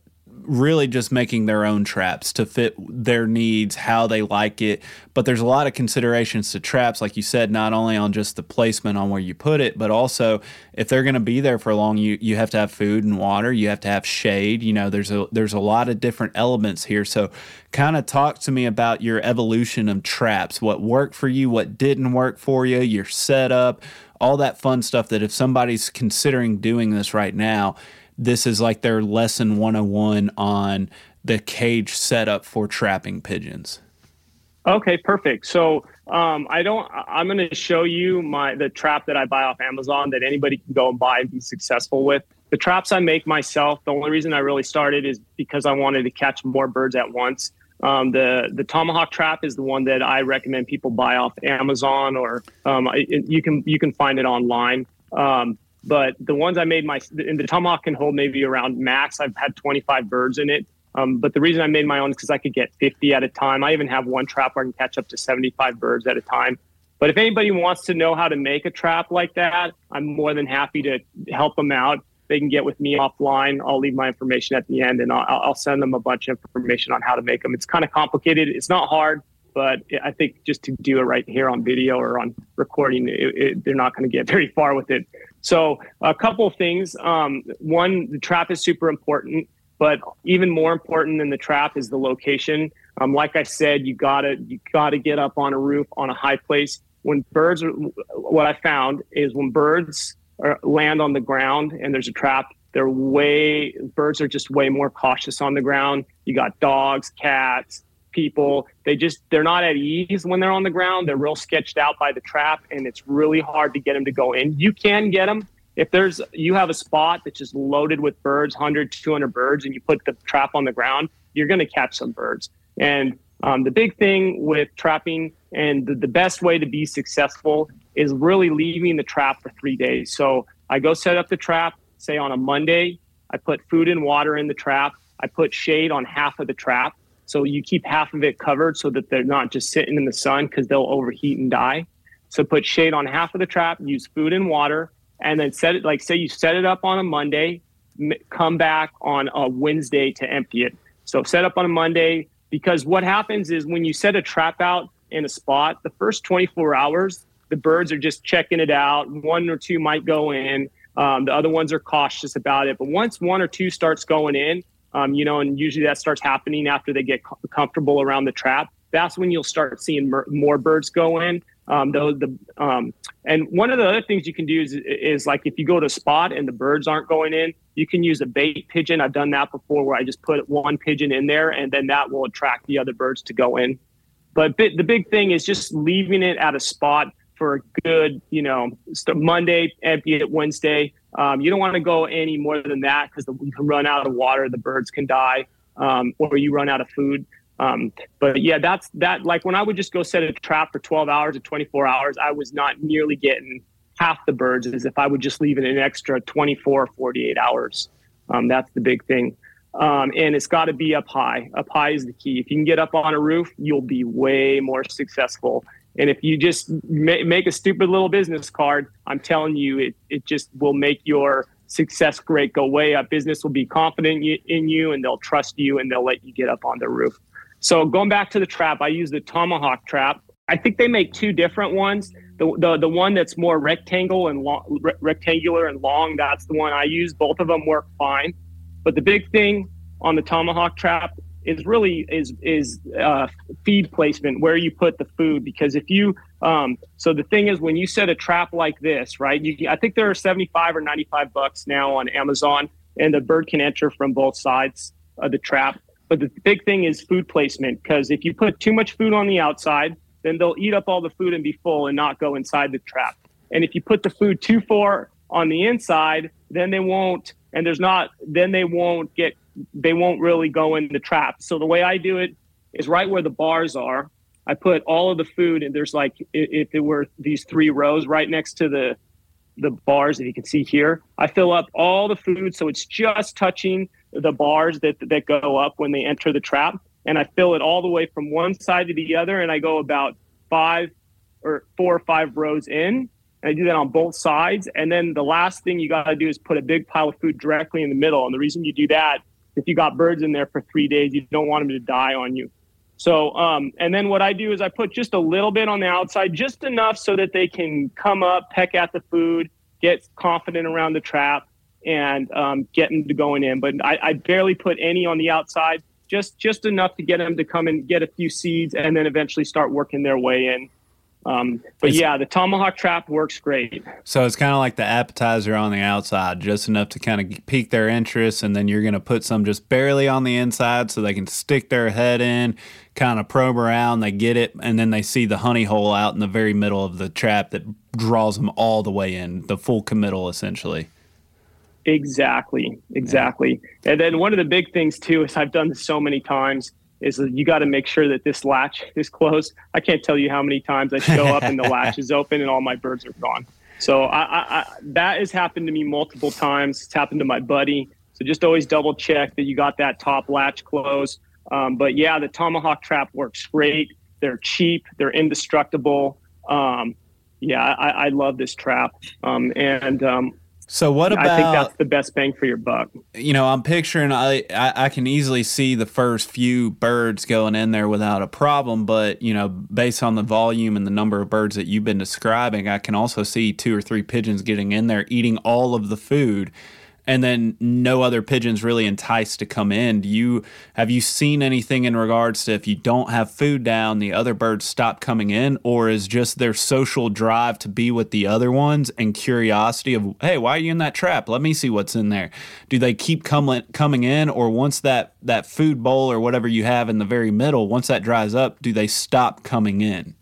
really just making their own traps to fit their needs, how they like it. But there's a lot of considerations to traps, like you said, not only on just the placement on where you put it, but also if they're going to be there for long, you you have to have food and water, you have to have shade. You know, there's a there's a lot of different elements here. So, kind of talk to me about your evolution of traps. What worked for you, what didn't work for you, your setup, all that fun stuff. That if somebody's considering doing this right now this is like their lesson 101 on the cage setup for trapping pigeons. Okay, perfect. So um, I don't. I'm going to show you my the trap that I buy off Amazon that anybody can go and buy and be successful with. The traps I make myself. The only reason I really started is because I wanted to catch more birds at once. Um, the the tomahawk trap is the one that I recommend people buy off Amazon or um, it, you can you can find it online. Um, but the ones I made my in the tomahawk can hold maybe around max. I've had 25 birds in it. Um, but the reason I made my own is because I could get 50 at a time. I even have one trap where I can catch up to 75 birds at a time. But if anybody wants to know how to make a trap like that, I'm more than happy to help them out. They can get with me offline. I'll leave my information at the end and I'll, I'll send them a bunch of information on how to make them. It's kind of complicated. It's not hard, but I think just to do it right here on video or on recording, it, it, they're not going to get very far with it. So a couple of things. Um, one, the trap is super important, but even more important than the trap is the location. Um, like I said, you gotta you gotta get up on a roof on a high place. When birds, are, what I found is when birds are, land on the ground and there's a trap, they're way birds are just way more cautious on the ground. You got dogs, cats, people. They just they're not at ease when they're on the ground. They're real sketched out by the trap, and it's really hard to get them to go in. You can get them if there's you have a spot that's just loaded with birds, 100, 200 birds, and you put the trap on the ground, you're going to catch some birds. And um, the big thing with trapping and the, the best way to be successful is really leaving the trap for three days. So I go set up the trap, say on a Monday, I put food and water in the trap. I put shade on half of the trap. So you keep half of it covered so that they're not just sitting in the sun because they'll overheat and die. So put shade on half of the trap, use food and water, and then set it like say you set it up on a Monday, come back on a Wednesday to empty it. So set up on a Monday because what happens is when you set a trap out in a spot, the first 24 hours, the birds are just checking it out. One or two might go in. Um, the other ones are cautious about it. But once one or two starts going in, um, you know, and usually that starts happening after they get comfortable around the trap. That's when you'll start seeing more birds go in. Um, the, the um, and one of the other things you can do is, is like if you go to a spot and the birds aren't going in, you can use a bait pigeon. I've done that before where I just put one pigeon in there and then that will attract the other birds to go in. But the big thing is just leaving it at a spot for a good, you know, Monday, empty it Wednesday. Um, you don't want to go any more than that because you can run out of water, the birds can die, um, or you run out of food. Um, but yeah, that's that. Like when I would just go set a trap for 12 hours or 24 hours, I was not nearly getting half the birds as if I would just leave it an extra 24 or 48 hours. Um, that's the big thing. Um, and it's got to be up high. Up high is the key. If you can get up on a roof, you'll be way more successful and if you just ma- make a stupid little business card, I'm telling you, it, it just will make your success rate go way up. Business will be confident in you and they'll trust you and they'll let you get up on the roof. So going back to the trap, I use the Tomahawk trap. I think they make two different ones. The, the, the one that's more rectangle and long, re- rectangular and long, that's the one I use. Both of them work fine. But the big thing on the Tomahawk trap is really is is uh, feed placement where you put the food because if you um, so the thing is when you set a trap like this right you I think there are 75 or 95 bucks now on Amazon and the bird can enter from both sides of the trap. But the big thing is food placement because if you put too much food on the outside then they'll eat up all the food and be full and not go inside the trap. And if you put the food too far on the inside then they won't and there's not then they won't get they won't really go in the trap. So the way I do it is right where the bars are. I put all of the food, and there's like if it were these three rows right next to the the bars that you can see here. I fill up all the food, so it's just touching the bars that that go up when they enter the trap, and I fill it all the way from one side to the other, and I go about five or four or five rows in. And I do that on both sides. And then the last thing you got to do is put a big pile of food directly in the middle. And the reason you do that if you got birds in there for three days, you don't want them to die on you. So, um, and then what I do is I put just a little bit on the outside, just enough so that they can come up, peck at the food, get confident around the trap, and um, get them to going in. But I, I barely put any on the outside, just just enough to get them to come and get a few seeds, and then eventually start working their way in. Um, but it's, yeah, the tomahawk trap works great. So it's kind of like the appetizer on the outside, just enough to kind of pique their interest, and then you're going to put some just barely on the inside so they can stick their head in, kind of probe around, they get it, and then they see the honey hole out in the very middle of the trap that draws them all the way in, the full committal essentially. Exactly, exactly. Yeah. And then one of the big things too is I've done this so many times is you got to make sure that this latch is closed. I can't tell you how many times I show up and the latch is open and all my birds are gone. So I, I, I, that has happened to me multiple times. It's happened to my buddy. So just always double check that you got that top latch closed. Um, but yeah, the tomahawk trap works great. They're cheap. They're indestructible. Um, yeah, I, I, love this trap. Um, and um, so what about? I think that's the best bang for your buck. You know, I'm picturing I, I, I can easily see the first few birds going in there without a problem, but you know, based on the volume and the number of birds that you've been describing, I can also see two or three pigeons getting in there eating all of the food and then no other pigeons really enticed to come in. Do you have you seen anything in regards to if you don't have food down, the other birds stop coming in, or is just their social drive to be with the other ones and curiosity of hey, why are you in that trap? Let me see what's in there. Do they keep coming coming in, or once that that food bowl or whatever you have in the very middle, once that dries up, do they stop coming in?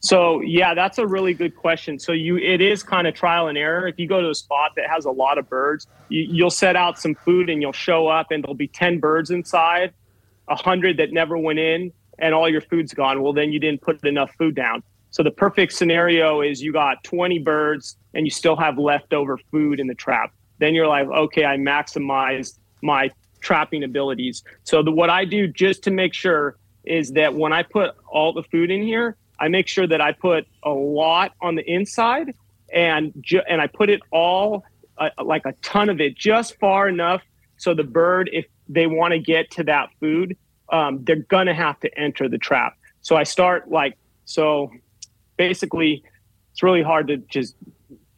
So yeah, that's a really good question. So you, it is kind of trial and error. If you go to a spot that has a lot of birds, you, will set out some food and you'll show up, and there'll be ten birds inside, a hundred that never went in, and all your food's gone. Well, then you didn't put enough food down. So the perfect scenario is you got 20 birds and you still have leftover food in the trap. Then you're like, okay, I maximized my trapping abilities. So the, what I do just to make sure is that when I put all the food in here, I make sure that I put a lot on the inside and ju- and I put it all uh, like a ton of it just far enough so the bird if they want to get to that food um, they're gonna have to enter the trap. So I start like so basically it's really hard to just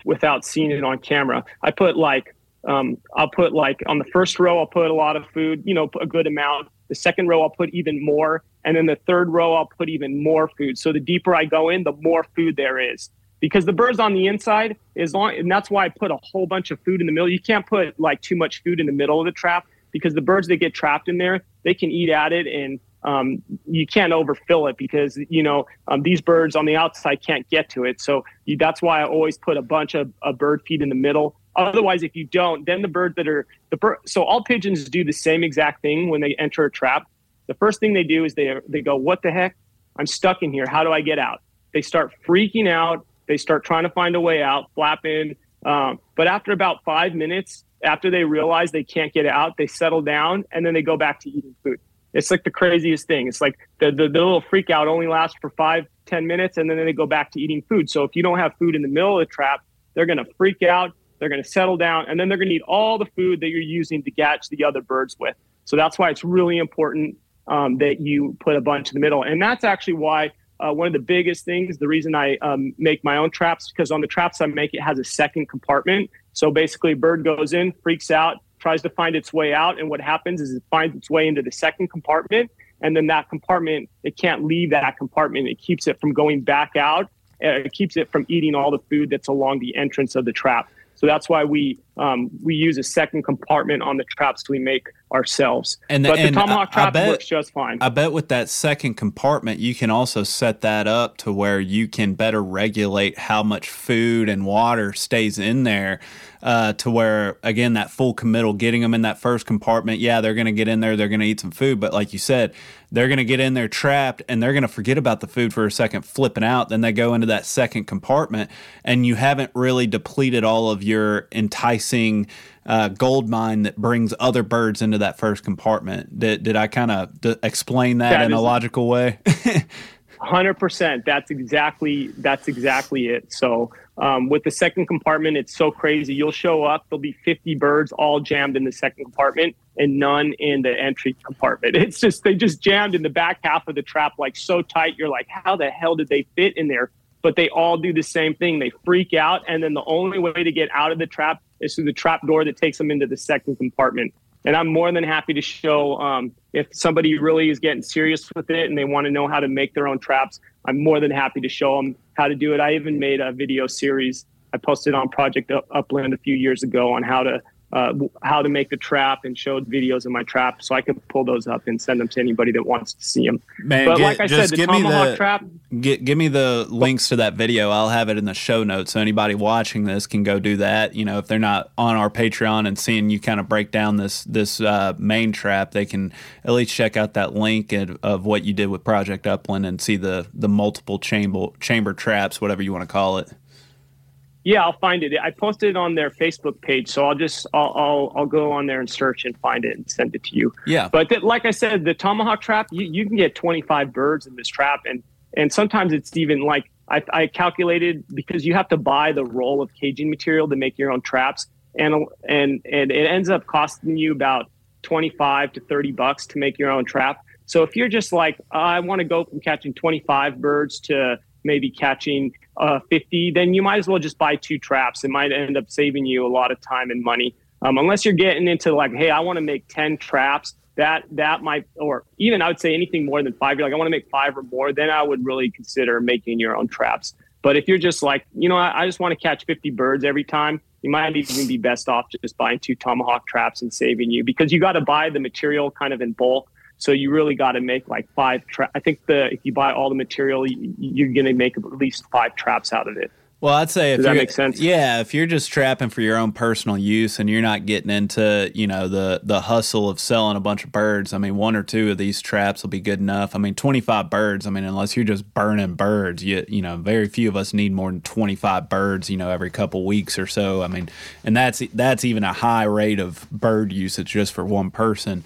without seeing it on camera. I put like um, I'll put like on the first row I'll put a lot of food, you know, a good amount. The second row I'll put even more, and then the third row, I'll put even more food. So the deeper I go in, the more food there is. Because the birds on the inside is long, and that's why I put a whole bunch of food in the middle. You can't put like too much food in the middle of the trap because the birds that get trapped in there, they can eat at it, and um, you can't overfill it because you know um, these birds on the outside can't get to it. So you, that's why I always put a bunch of, of bird feed in the middle. Otherwise, if you don't, then the birds that are the bird. So all pigeons do the same exact thing when they enter a trap the first thing they do is they they go, "What the heck? I'm stuck in here. How do I get out?" They start freaking out. They start trying to find a way out, flapping. Um, but after about five minutes, after they realize they can't get out, they settle down and then they go back to eating food. It's like the craziest thing. It's like the, the, the little freak out only lasts for five, ten minutes, and then they go back to eating food. So if you don't have food in the middle of the trap, they're going to freak out. They're going to settle down, and then they're going to eat all the food that you're using to catch the other birds with. So that's why it's really important um, that you put a bunch in the middle. And that's actually why uh, one of the biggest things, the reason I um, make my own traps, because on the traps I make, it has a second compartment. So basically, bird goes in, freaks out, tries to find its way out. And what happens is it finds its way into the second compartment. And then that compartment, it can't leave that compartment. It keeps it from going back out. Uh, it keeps it from eating all the food that's along the entrance of the trap. So that's why we um, we use a second compartment on the traps we make ourselves. And the, but the tomahawk trap works just fine. I bet with that second compartment, you can also set that up to where you can better regulate how much food and water stays in there uh, to where again that full committal, getting them in that first compartment. Yeah, they're going to get in there, they're going to eat some food, but like you said, they're going to get in there trapped, and they're going to forget about the food for a second, flipping out. Then they go into that second compartment, and you haven't really depleted all of your enticing. Uh, gold mine that brings other birds into that first compartment. Did, did I kind of d- explain that, that in a logical way? Hundred percent. That's exactly that's exactly it. So um, with the second compartment, it's so crazy. You'll show up, there'll be 50 birds all jammed in the second compartment and none in the entry compartment. It's just they just jammed in the back half of the trap like so tight. You're like, how the hell did they fit in there? But they all do the same thing. They freak out, and then the only way to get out of the trap is through the trap door that takes them into the second compartment. And I'm more than happy to show um, if somebody really is getting serious with it and they want to know how to make their own traps. I'm more than happy to show them how to do it. I even made a video series I posted on Project Upland a few years ago on how to uh, how to make the trap and showed videos of my trap, so I can pull those up and send them to anybody that wants to see them. Man, but get, like I said, the tomahawk the, trap. Get, give me the links to that video. I'll have it in the show notes, so anybody watching this can go do that. You know, if they're not on our Patreon and seeing you kind of break down this this uh, main trap, they can at least check out that link of, of what you did with Project Upland and see the the multiple chamber chamber traps, whatever you want to call it. Yeah, I'll find it. I posted it on their Facebook page, so I'll just I'll I'll, I'll go on there and search and find it and send it to you. Yeah. But th- like I said, the tomahawk trap, you, you can get 25 birds in this trap, and and sometimes it's even like I, I calculated because you have to buy the roll of caging material to make your own traps, and and and it ends up costing you about 25 to 30 bucks to make your own trap. So if you're just like I want to go from catching 25 birds to maybe catching uh, 50, then you might as well just buy two traps. It might end up saving you a lot of time and money. Um, unless you're getting into like, hey, I want to make 10 traps, that that might, or even I would say anything more than five. You're like, I want to make five or more, then I would really consider making your own traps. But if you're just like, you know, I, I just want to catch 50 birds every time, you might even be best off just buying two tomahawk traps and saving you because you got to buy the material kind of in bulk so you really got to make like five. Tra- I think the if you buy all the material, you, are going to make at least five traps out of it. Well, I'd say Does if that make sense? Yeah, if you're just trapping for your own personal use and you're not getting into, you know, the the hustle of selling a bunch of birds, I mean, one or two of these traps will be good enough. I mean, 25 birds, I mean, unless you're just burning birds, you you know, very few of us need more than 25 birds, you know, every couple weeks or so. I mean, and that's that's even a high rate of bird usage just for one person.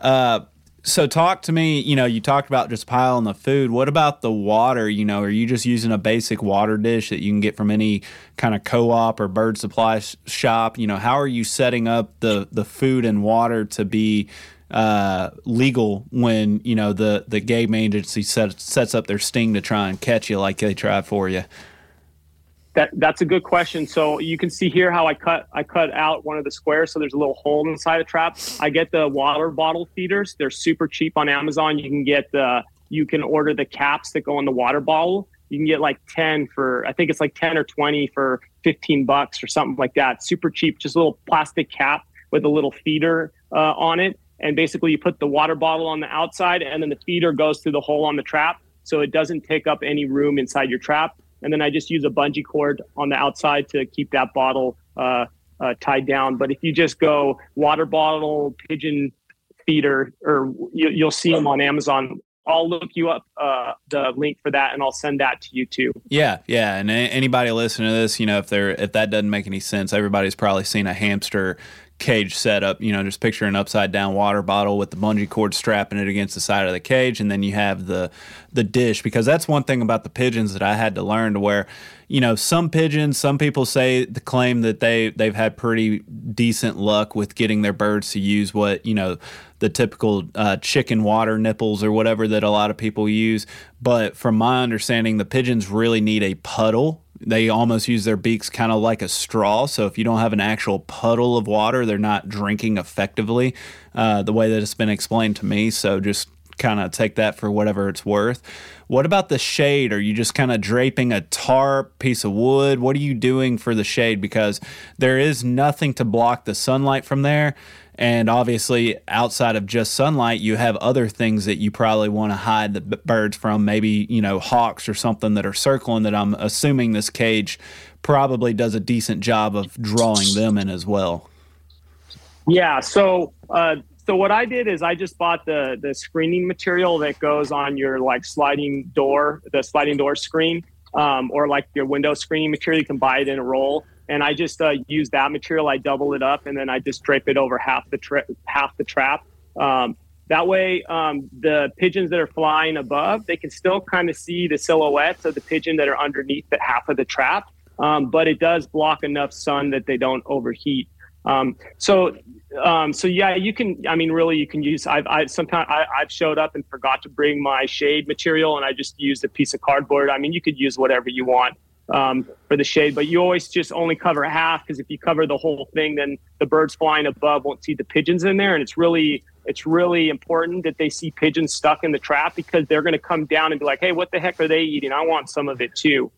Uh, so talk to me you know you talked about just piling the food. What about the water? You know are you just using a basic water dish that you can get from any kind of co-op or bird supply shop? You know how are you setting up the the food and water to be uh, legal when you know the the game agency set, sets up their sting to try and catch you like they try for you that that's a good question. So you can see here how I cut I cut out one of the squares, so there's a little hole inside the trap. I get the water bottle feeders. They're super cheap on Amazon. You can get the you can order the caps that go in the water bottle. You can get like 10 for I think it's like 10 or 20 for 15 bucks or something like that. Super cheap, just a little plastic cap with a little feeder uh, on it. And basically you put the water bottle on the outside and then the feeder goes through the hole on the trap so it doesn't take up any room inside your trap and then I just use a bungee cord on the outside to keep that bottle uh, uh, tied down. But if you just go water bottle, pigeon feeder, or you, will see them on Amazon. I'll look you up uh, the link for that, and I'll send that to you too. Yeah, yeah. And anybody listening to this, you know, if they're if that doesn't make any sense, everybody's probably seen a hamster cage setup. You know, just picture an upside down water bottle with the bungee cord strapping it against the side of the cage, and then you have the the dish. Because that's one thing about the pigeons that I had to learn to where, you know, some pigeons, some people say the claim that they they've had pretty decent luck with getting their birds to use what you know the typical uh, chicken water nipples or whatever that a lot of people use. But from my understanding, the pigeons really need a puddle they almost use their beaks kind of like a straw. So if you don't have an actual puddle of water, they're not drinking effectively uh, the way that it's been explained to me. So just kind of take that for whatever it's worth. What about the shade? Are you just kind of draping a tarp, piece of wood? What are you doing for the shade? Because there is nothing to block the sunlight from there. And obviously, outside of just sunlight, you have other things that you probably want to hide the birds from, maybe, you know, hawks or something that are circling that I'm assuming this cage probably does a decent job of drawing them in as well. Yeah. So, uh, so what I did is I just bought the the screening material that goes on your like sliding door, the sliding door screen, um, or like your window screening material. You can buy it in a roll, and I just uh, use that material. I double it up, and then I just drape it over half the tra- half the trap. Um, that way, um, the pigeons that are flying above, they can still kind of see the silhouettes of the pigeon that are underneath the half of the trap, um, but it does block enough sun that they don't overheat. Um, so, um, so yeah, you can. I mean, really, you can use. I've I, sometimes I, have showed up and forgot to bring my shade material, and I just used a piece of cardboard. I mean, you could use whatever you want um, for the shade, but you always just only cover half because if you cover the whole thing, then the birds flying above won't see the pigeons in there, and it's really it's really important that they see pigeons stuck in the trap because they're going to come down and be like, "Hey, what the heck are they eating? I want some of it too."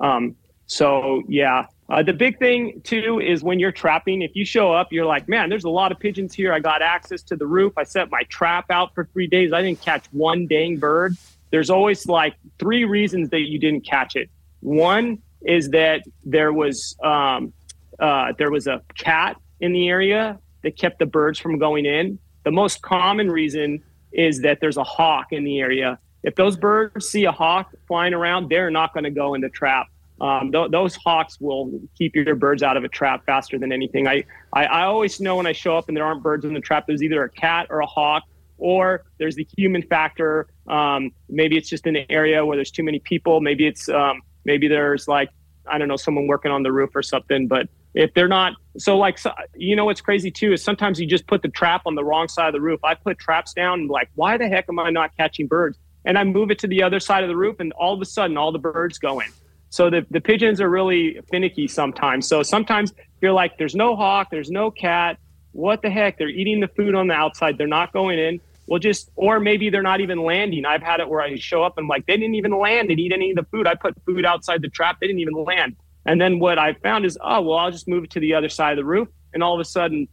Um, so yeah, uh, the big thing too is when you're trapping, if you show up, you're like, man, there's a lot of pigeons here. I got access to the roof. I set my trap out for three days. I didn't catch one dang bird. There's always like three reasons that you didn't catch it. One is that there was um, uh, there was a cat in the area that kept the birds from going in. The most common reason is that there's a hawk in the area. If those birds see a hawk flying around, they're not going to go in the trap um, th- those hawks will keep your birds out of a trap faster than anything. I, I, I, always know when I show up and there aren't birds in the trap, there's either a cat or a hawk, or there's the human factor. Um, maybe it's just an area where there's too many people. Maybe it's um, maybe there's like I don't know someone working on the roof or something. But if they're not, so like so, you know what's crazy too is sometimes you just put the trap on the wrong side of the roof. I put traps down and like why the heck am I not catching birds? And I move it to the other side of the roof, and all of a sudden all the birds go in. So the, the pigeons are really finicky sometimes. So sometimes you're like, there's no hawk, there's no cat. What the heck? They're eating the food on the outside. They're not going in. Well, just, or maybe they're not even landing. I've had it where I show up and I'm like, they didn't even land and eat any of the food. I put food outside the trap. They didn't even land. And then what I found is, oh, well, I'll just move it to the other side of the roof. And all of a sudden,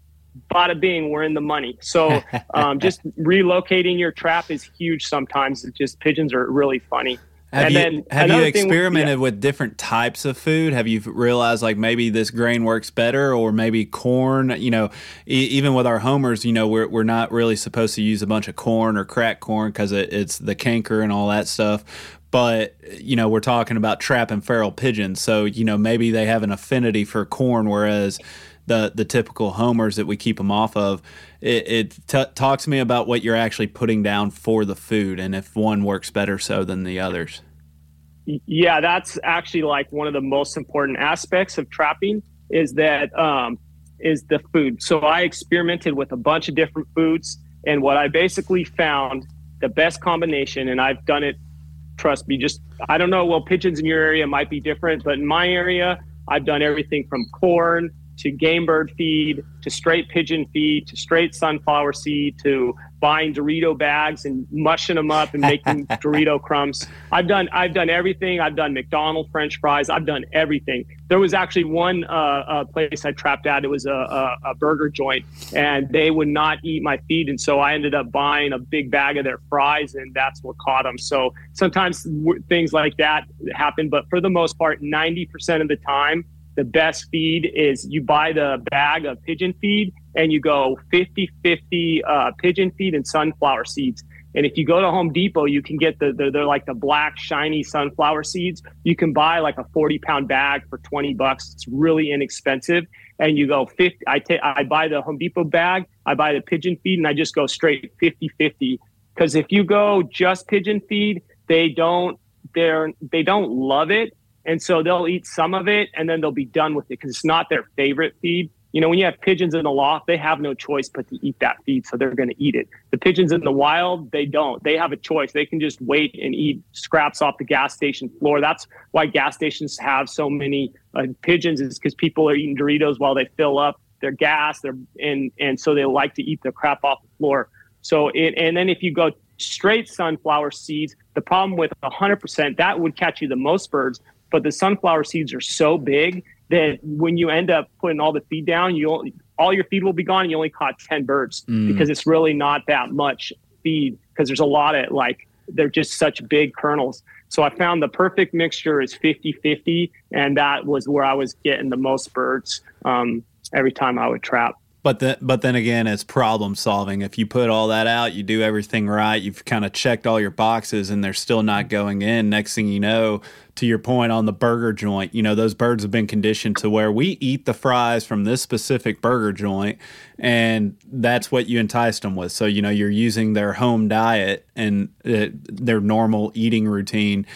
bada bing, we're in the money. So um, just relocating your trap is huge sometimes. It's just pigeons are really funny. Have and you have you experimented yeah. with different types of food? Have you realized like maybe this grain works better, or maybe corn? You know, e- even with our homers, you know, we're we're not really supposed to use a bunch of corn or crack corn because it, it's the canker and all that stuff. But you know, we're talking about trapping feral pigeons, so you know maybe they have an affinity for corn, whereas the the typical homers that we keep them off of. It, it t- talks to me about what you're actually putting down for the food, and if one works better so than the others. Yeah, that's actually like one of the most important aspects of trapping is that um, is the food. So I experimented with a bunch of different foods, and what I basically found the best combination, and I've done it. Trust me, just I don't know. Well, pigeons in your area might be different, but in my area, I've done everything from corn to game bird feed to straight pigeon feed to straight sunflower seed to buying Dorito bags and mushing them up and making Dorito crumbs. I've done I've done everything. I've done McDonald's French fries. I've done everything. There was actually one uh, uh, place I trapped at. It was a, a, a, burger joint, and they would not eat my feed, and so I ended up buying a big bag of their fries, and that's what caught them. So sometimes w- things like that happen, but for the most part, ninety percent of the time the best feed is you buy the bag of pigeon feed and you go 50 50 uh, pigeon feed and sunflower seeds. And if you go to Home Depot, you can get the, the, they're like the black shiny sunflower seeds. You can buy like a 40 pound bag for 20 bucks. It's really inexpensive. And you go 50, I take, I buy the Home Depot bag, I buy the pigeon feed and I just go straight 50 50. Cause if you go just pigeon feed, they don't, they're, they don't love it and so they'll eat some of it and then they'll be done with it because it's not their favorite feed. you know, when you have pigeons in the loft, they have no choice but to eat that feed, so they're going to eat it. The pigeons in the wild, they don't. They have a choice. They can just wait and eat scraps off the gas station floor. That's why gas stations have so many uh, pigeons, is because people are eating Doritos while they fill up their gas. And and so they like to eat the crap off the floor. So it, and then if you go straight sunflower seeds, the problem with 100% that would catch you the most birds. But the sunflower seeds are so big that when you end up putting all the feed down, you all your feed will be gone. And you only caught ten birds mm. because it's really not that much feed because there's a lot of like they're just such big kernels. So I found the perfect mixture is 50-50, and that was where I was getting the most birds um, every time I would trap. But then, but then again, it's problem solving. If you put all that out, you do everything right, you've kind of checked all your boxes, and they're still not going in. Next thing you know, to your point on the burger joint, you know those birds have been conditioned to where we eat the fries from this specific burger joint, and that's what you enticed them with. So you know you're using their home diet and uh, their normal eating routine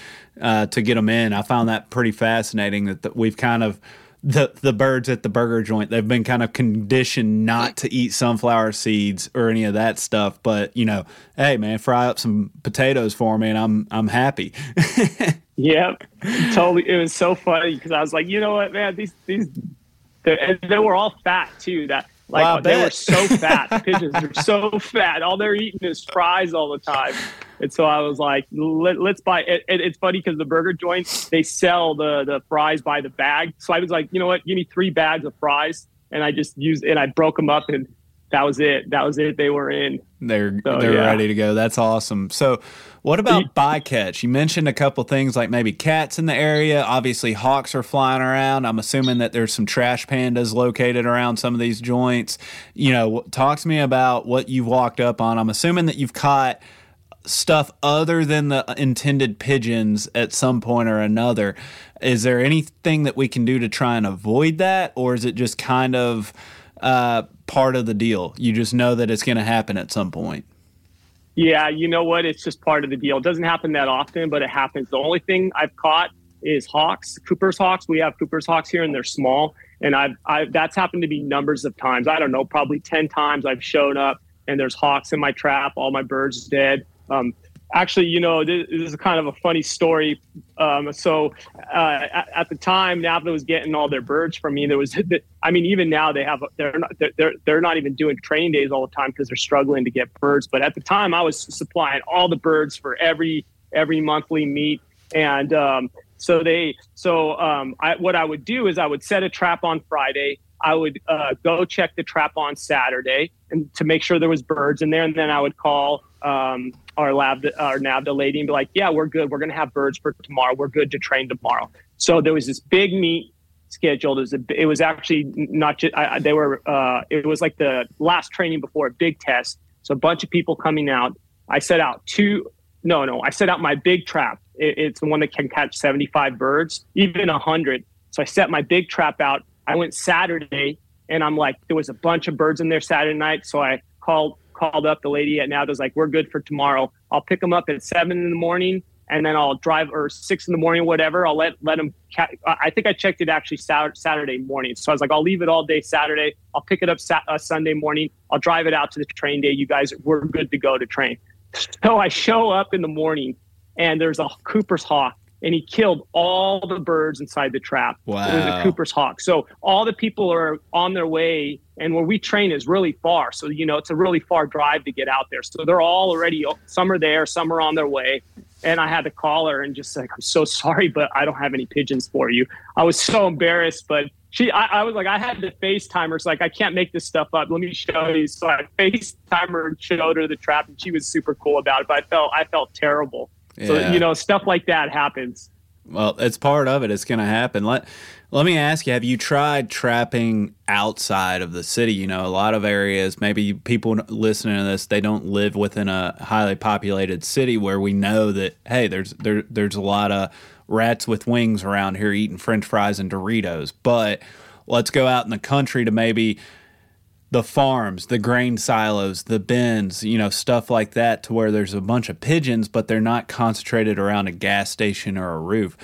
uh, to get them in. I found that pretty fascinating that, that we've kind of the the birds at the burger joint they've been kind of conditioned not to eat sunflower seeds or any of that stuff but you know hey man fry up some potatoes for me and i'm i'm happy. Yep. Totally. It was so funny because i was like you know what man? These these they were all fat too that like wow, they were so fat pigeons are so fat all they're eating is fries all the time and so I was like, Let, us buy it. It's funny because the burger joints, they sell the, the fries by the bag. So I was like, you know what? Give me three bags of fries. And I just used, and I broke them up and that was it. That was it. They were in. They're so, they're yeah. ready to go. That's awesome. So, what about bycatch? You mentioned a couple things like maybe cats in the area. Obviously, hawks are flying around. I'm assuming that there's some trash pandas located around some of these joints. You know, talk to me about what you've walked up on. I'm assuming that you've caught stuff other than the intended pigeons at some point or another. Is there anything that we can do to try and avoid that, or is it just kind of uh, part of the deal? You just know that it's going to happen at some point. Yeah, you know what? It's just part of the deal. It doesn't happen that often, but it happens. The only thing I've caught is hawks, Cooper's hawks. We have Cooper's hawks here, and they're small. And I've, I've that's happened to be numbers of times. I don't know, probably ten times I've shown up, and there's hawks in my trap. All my birds dead um, actually, you know, this, this, is kind of a funny story. Um, so uh, at, at, the time, NAVHDA was getting all their birds from me. There was, I mean, even now they have, they're not, they're, they're not even doing training days all the time because they're struggling to get birds. But at the time, I was supplying all the birds for every every monthly meet, and um, so they, so um, I, what I would do is I would set a trap on Friday. I would uh, go check the trap on Saturday and to make sure there was birds in there, and then I would call um, our lab, our NAVHDA lady, and be like, "Yeah, we're good. We're going to have birds for tomorrow. We're good to train tomorrow." So there was this big meet scheduled. It was, a, it was actually not just I, they were. Uh, it was like the last training before a big test. So a bunch of people coming out. I set out two. No, no, I set out my big trap. It, it's the one that can catch seventy-five birds, even hundred. So I set my big trap out. I went Saturday, and I'm like, there was a bunch of birds in there Saturday night. So I called called up the lady at NAVHDA's like, we're good for tomorrow. I'll pick them up at seven in the morning and then I'll drive or six in the morning, whatever. I'll let let them. Ca- I think I checked it actually Saturday morning. So I was like, I'll leave it all day Saturday. I'll pick it up sat- uh, Sunday morning. I'll drive it out to the train day. You guys, we're good to go to train. So I show up in the morning, and there's a Cooper's hawk and he killed all the birds inside the trap. Wow. It was a Cooper's hawk. So all the people are on their way, and where we train is really far. So, you know, it's a really far drive to get out there. So they're all already, some are there, some are on their way. And I had to call her and just like, I'm so sorry, but I don't have any pigeons for you. I was so embarrassed, but she, I, I was like, I had to FaceTime her. It's like, I can't make this stuff up. Let me show you. So I FaceTime her and showed her the trap, and she was super cool about it. But I felt, I felt terrible. Yeah. So you know, stuff like that happens. Well, it's part of it. It's going to happen. Let Let me ask you: Have you tried trapping outside of the city? You know, a lot of areas. Maybe people listening to this, they don't live within a highly populated city where we know that hey, there's there there's a lot of rats with wings around here eating French fries and Doritos. But let's go out in the country to maybe the farms, the grain silos, the bins, you know, stuff like that to where there's a bunch of pigeons, but they're not concentrated around a gas station or a roof.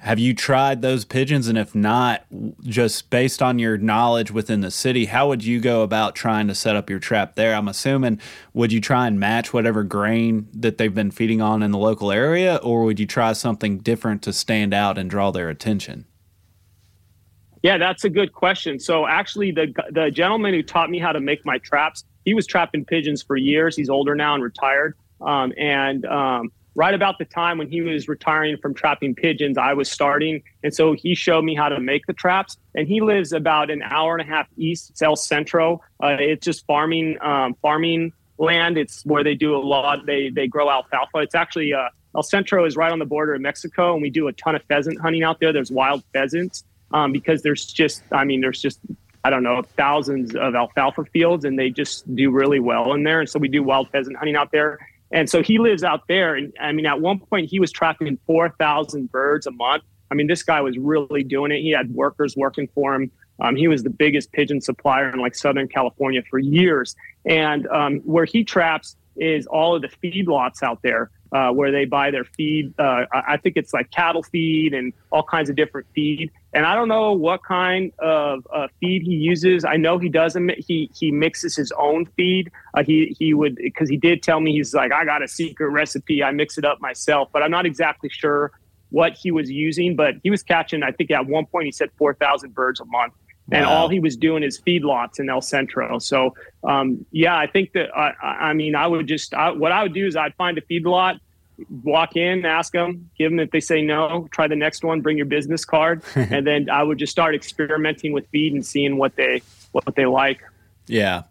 Have you tried those pigeons? And if not, just based on your knowledge within the city, how would you go about trying to set up your trap there? I'm assuming, would you try and match whatever grain that they've been feeding on in the local area, or would you try something different to stand out and draw their attention? Yeah, that's a good question. So actually, the the gentleman who taught me how to make my traps, he was trapping pigeons for years. He's older now and retired. Um, and um, right about the time when he was retiring from trapping pigeons, I was starting. And so he showed me how to make the traps. And he lives about an hour and a half east. It's El Centro. Uh, it's just farming, um, farming land. It's where they do a lot. They they grow alfalfa. It's actually uh, El Centro is right on the border of Mexico, and we do a ton of pheasant hunting out there. There's wild pheasants um, because there's just, I mean, there's just I don't know, thousands of alfalfa fields, and they just do really well in there. And so we do wild pheasant hunting out there. And so he lives out there. And I mean, at one point, he was trapping 4,000 birds a month. I mean, this guy was really doing it. He had workers working for him. Um, he was the biggest pigeon supplier in like Southern California for years. And um, where he traps is all of the feedlots out there uh, where they buy their feed. Uh, I think it's like cattle feed and all kinds of different feed. And I don't know what kind of uh, feed he uses. I know he doesn't. He he mixes his own feed. Uh, he he would because he did tell me he's like I got a secret recipe. I mix it up myself, but I'm not exactly sure what he was using. But he was catching. I think at one point he said four thousand birds a month. And all he was doing is feedlots in El Centro. So, um, yeah, I think that I, I mean, I would just I, what I would do is I'd find a feedlot, walk in, ask them, give them if they say no, try the next one, bring your business card, and then I would just start experimenting with feed and seeing what they what they like. Yeah.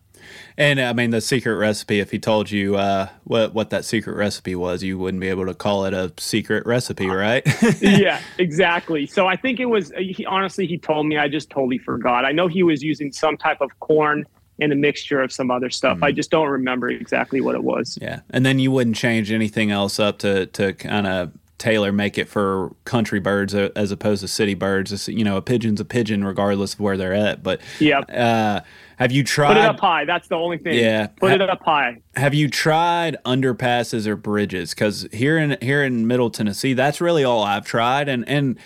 And I mean, the secret recipe, if he told you uh, what, what that secret recipe was, you wouldn't be able to call it a secret recipe, right? yeah, exactly. So I think it was, he, honestly, he told me, I just totally forgot. I know he was using some type of corn and a mixture of some other stuff. Mm-hmm. I just don't remember exactly what it was. Yeah. And then you wouldn't change anything else up to, to kind of tailor make it for country birds as opposed to city birds. It's, you know, a pigeon's a pigeon regardless of where they're at. But yeah. Uh, have you tried? Put it up high. That's the only thing. Yeah, put ha- it up high. Have you tried underpasses or bridges? Because here in here in Middle Tennessee, that's really all I've tried, and and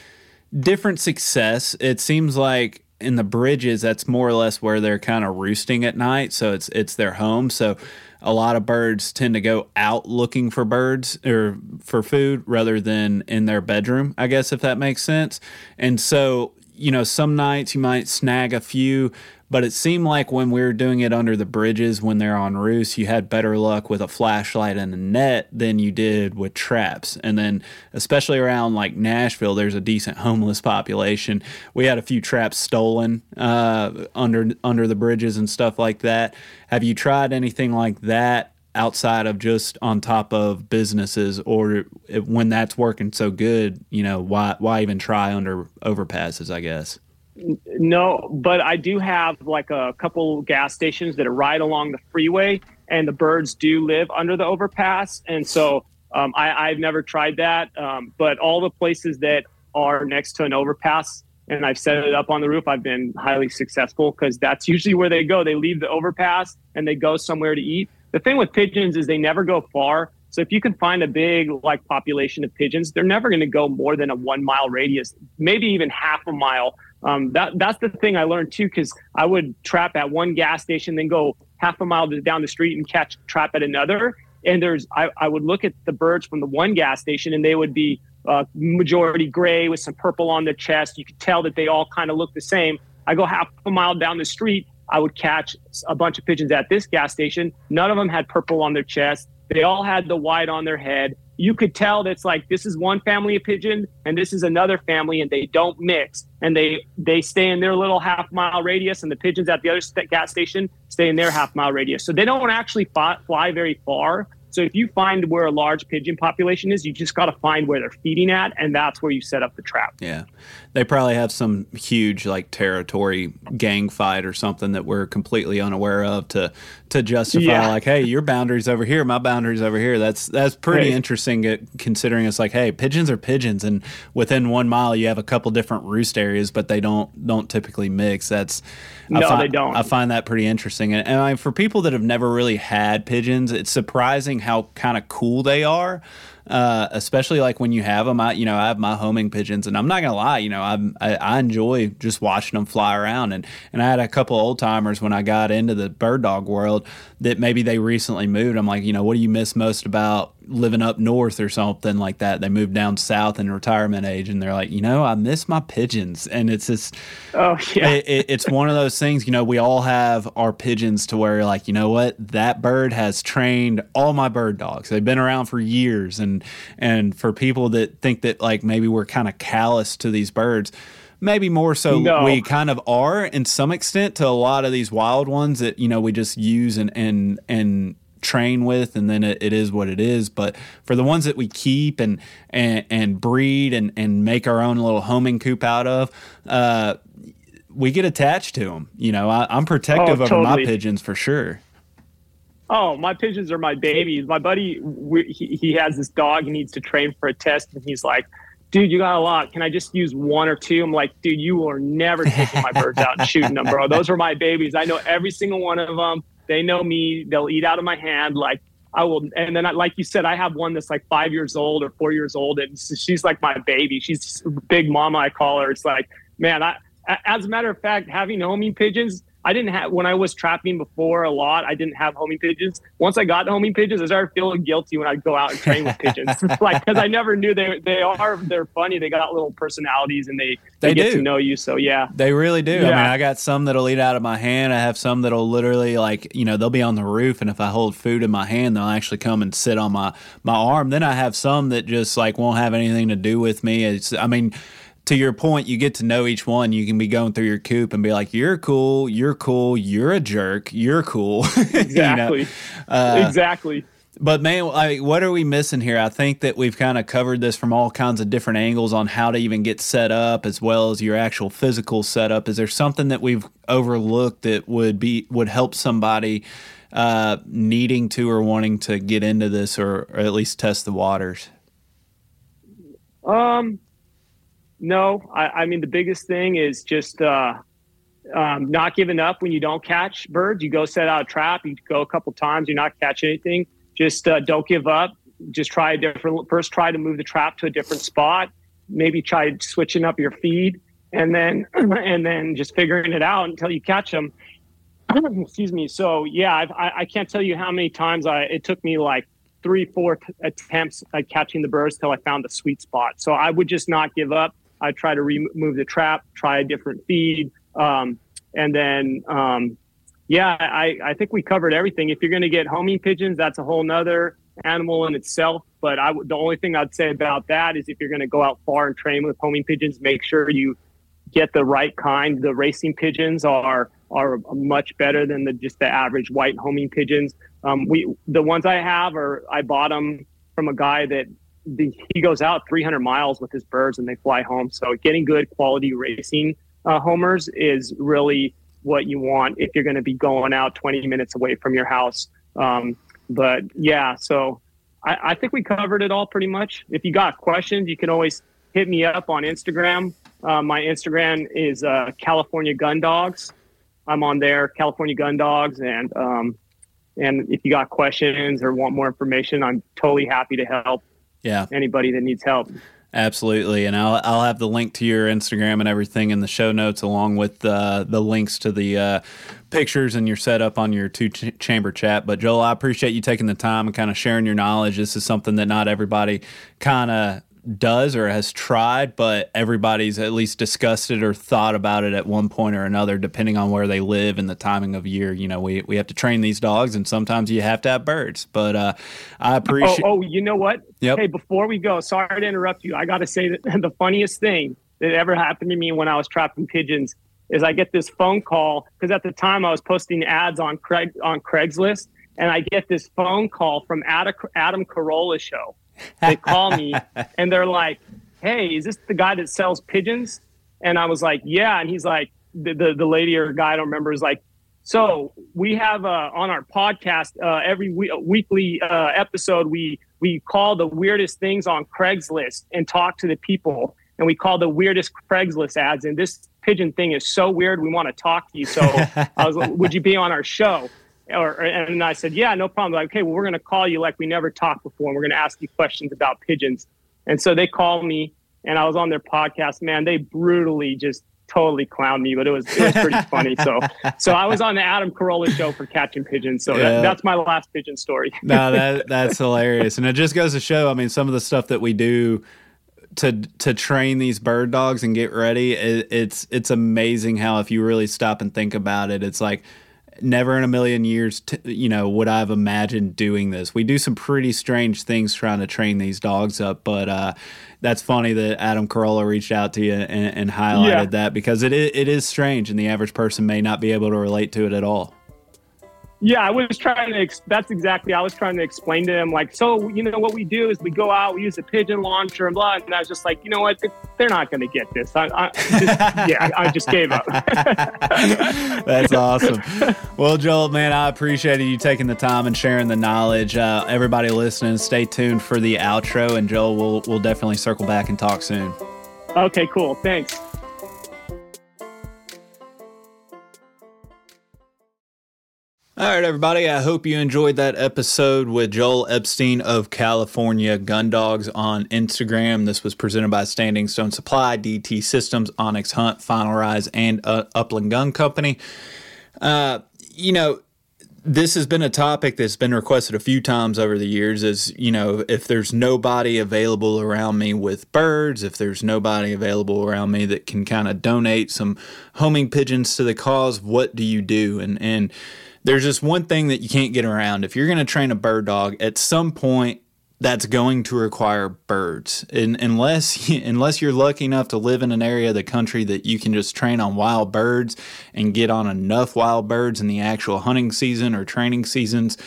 different success. It seems like in the bridges, that's more or less where they're kind of roosting at night. So it's it's their home. So a lot of birds tend to go out looking for birds or for food rather than in their bedroom. I guess if that makes sense. And so you know, some nights you might snag a few, but it seemed like when we were doing it under the bridges when they're on roost, you had better luck with a flashlight and a net than you did with traps. And then, especially around like Nashville, there's a decent homeless population. We had a few traps stolen uh, under under the bridges and stuff like that. Have you tried anything like that outside of just on top of businesses, or when that's working so good, you know, why why even try under overpasses? I guess. No, but I do have like a couple gas stations that are right along the freeway, and the birds do live under the overpass. And so um, I, have never tried that, um, but all the places that are next to an overpass and I've set it up on the roof, I've been highly successful because that's usually where they go. They leave the overpass and they go somewhere to eat. The thing with pigeons is they never go far. So if you can find a big like population of pigeons, they're never going to go more than a one mile radius, maybe even half a mile um, that that's the thing I learned too, because I would trap at one gas station, then go half a mile down the street and catch trap at another. And there's I, I would look at the birds from the one gas station, and they would be uh, majority gray with some purple on their chest. You could tell that they all kind of look the same. I go half a mile down the street, I would catch a bunch of pigeons at this gas station. None of them had purple on their chest. They all had the white on their head you could tell that's like this is one family of pigeon and this is another family and they don't mix. And they they stay in their little half mile radius and the pigeons at the other gas station stay in their half mile radius. So they don't actually fly, fly very far. So if you find where a large pigeon population is, you just got to find where they're feeding at, and that's where you set up the trap. Yeah, they probably have some huge like territory gang fight or something that we're completely unaware of to to justify yeah. like, hey, your boundaries over here, my boundaries over here. That's that's pretty hey. interesting uh, considering it's like, hey, pigeons are pigeons, and within one mile you have a couple different roost areas, but they don't don't typically mix. That's no, find, they don't. I find that pretty interesting, and, and I, for people that have never really had pigeons, it's surprising how kind of cool they are uh, especially like when you have them. I, you know, I have my homing pigeons, and I'm not gonna lie, you know, I'm, I, I enjoy just watching them fly around. And and I had a couple old timers when I got into the bird dog world that maybe they recently moved. I'm like, you know, what do you miss most about living up north or something like that? They moved down south in retirement age, and they're like, you know, I miss my pigeons, and it's just, oh yeah, it, it, it's one of those things. You know, we all have our pigeons to where like, you know what, that bird has trained all my bird dogs. They've been around for years, and and for people that think that like maybe we're kind of callous to these birds maybe more so no. we kind of are in some extent to a lot of these wild ones that you know we just use and and and train with and then it, it is what it is but for the ones that we keep and and, and breed and and make our own little homing coop out of uh, we get attached to them you know I, am protective oh, totally. my pigeons for sure oh, my pigeons are my babies. My buddy, we, he, he has this dog. He needs to train for a test, and he's like, dude, you got a lot. Can I just use one or two? I'm like, dude, you are never taking my birds out and shooting them, bro. Those are my babies. I know every single one of them. They know me. They'll eat out of my hand. Like I will. And then, I, like you said, I have one that's like five years old or four years old, and she's like my baby. She's big mama. I call her. It's like, man, I. As a matter of fact, having homing pigeons, I didn't have when I was trapping before a lot. I didn't have homing pigeons. Once I got homing pigeons, I started feeling guilty when I'd go out and train with pigeons. like because I never knew they they are they're funny. They got little personalities and they they, they get to know you. So yeah, they really do. Yeah. I mean, I got some that'll eat out of my hand. I have some that'll literally like you know they'll be on the roof, and if I hold food in my hand, they'll actually come and sit on my my arm. Then I have some that just like won't have anything to do with me. It's I mean to your point, you get to know each one. You can be going through your coop and be like, "You're cool. You're cool. You're a jerk. You're cool." Exactly. you know? uh, exactly. But man, I, what are we missing here? I think that we've kind of covered this from all kinds of different angles on how to even get set up, as well as your actual physical setup. Is there something that we've overlooked that would be would help somebody uh, needing to or wanting to get into this, or, or at least test the waters? Um, no, I, I mean the biggest thing is just uh, um, not giving up when you don't catch birds. You go set out a trap. You go a couple times. You're not catching anything. Just uh, don't give up. Just try a different. First, try to move the trap to a different spot. Maybe try switching up your feed, and then and then just figuring it out until you catch them. Excuse me. So yeah, I've, I I can't tell you how many times I it took me like three, four attempts at catching the birds till I found the sweet spot. So I would just not give up. I try to remove the trap, try a different feed, um, and then um, yeah, I, I think we covered everything. If you're going to get homing pigeons, that's a whole nother animal in itself. But I, the only thing I'd say about that is if you're going to go out far and train with homing pigeons, make sure you get the right kind. The racing pigeons are are much better than the just the average white homing pigeons. Um, we the ones I have are I bought them from a guy that the, he goes out 300 miles with his birds and they fly home. So getting good quality racing uh, homers is really what you want if you're going to be going out 20 minutes away from your house. Um, but yeah, so I, I, think we covered it all pretty much. If you got questions, you can always hit me up on Instagram. Uh, my Instagram is uh, California Gun Dogs. I'm on there, California Gun Dogs, and um, and if you got questions or want more information, I'm totally happy to help yeah. Anybody that needs help. Absolutely. And I'll, I'll have the link to your instagram and everything in the show notes along with uh, the links to the uh, pictures and your setup on your two ch- chamber chat. But joel i appreciate you taking the time and kind of sharing your knowledge. This is something that not everybody kind of does or has tried, but everybody's at least discussed it or thought about it at one point or another, depending on where they live and the timing of year. You know, we, we have to train these dogs, and sometimes you have to have birds. But uh, I appreciate. Oh, oh, you know what? Yep. Hey, before we go, sorry to interrupt you. I got to say that the funniest thing that ever happened to me when I was trapping pigeons is I get this phone call because at the time I was posting ads on Craig on Craigslist, and I get this phone call from Adam, Adam Carolla show they call me and they're like, "Hey, is this the guy that sells pigeons?" And I was like, "Yeah." And he's like, the the, the lady or guy I don't remember is like, "So we have uh, on our podcast uh, every we- weekly uh, episode we we call the weirdest things on Craigslist and talk to the people." And we call the weirdest Craigslist ads. And this pigeon thing is so weird. We want to talk to you. So I was would you be on our show? Or and I said, yeah, no problem. Like, okay, well, we're going to call you like we never talked before, and we're going to ask you questions about pigeons. And so they called me, and I was on their podcast. Man, they brutally just totally clowned me, but it was it was pretty funny. So so I was on the Adam Carolla show for catching pigeons. So yeah. that, that's my last pigeon story. no, that that's hilarious, and it just goes to show. I mean, some of the stuff that we do to to train these bird dogs and get ready, it, it's it's amazing how if you really stop and think about it, it's like never in a million years, t- you know, would I have imagined doing this. We do some pretty strange things trying to train these dogs up, but uh, that's funny that Adam Carolla reached out to you and, and highlighted yeah. that because it it is strange, and the average person may not be able to relate to it at all. Yeah, I was trying to. Ex- that's exactly. I was trying to explain to him, like, so you know what we do is we go out, we use a pigeon launcher and blah. And I was just like, you know what, they're not going to get this. I, I just, yeah, I, I, just gave up. that's awesome. Well, Joel, man, I appreciated you taking the time and sharing the knowledge. Uh, everybody listening, stay tuned for the outro, and Joel, we'll we'll definitely circle back and talk soon. Okay, cool. Thanks. All right, everybody. I hope you enjoyed that episode with Joel Ebstein of California Gun Dogs on Instagram. This was presented by Standing Stone Supply, DT Systems, onX Hunt, Final Rise, and uh, Upland Gun Company. Uh, you know, this has been a topic that's been requested a few times over the years is you know if there's nobody available around me with birds if there's nobody available around me that can kind of donate some homing pigeons to the cause what do you do and and there's just one thing that you can't get around. If you're going to train a bird dog, at some point that's going to require birds. And unless unless you're lucky enough to live in an area of the country that you can just train on wild birds and get on enough wild birds in the actual hunting season or training seasons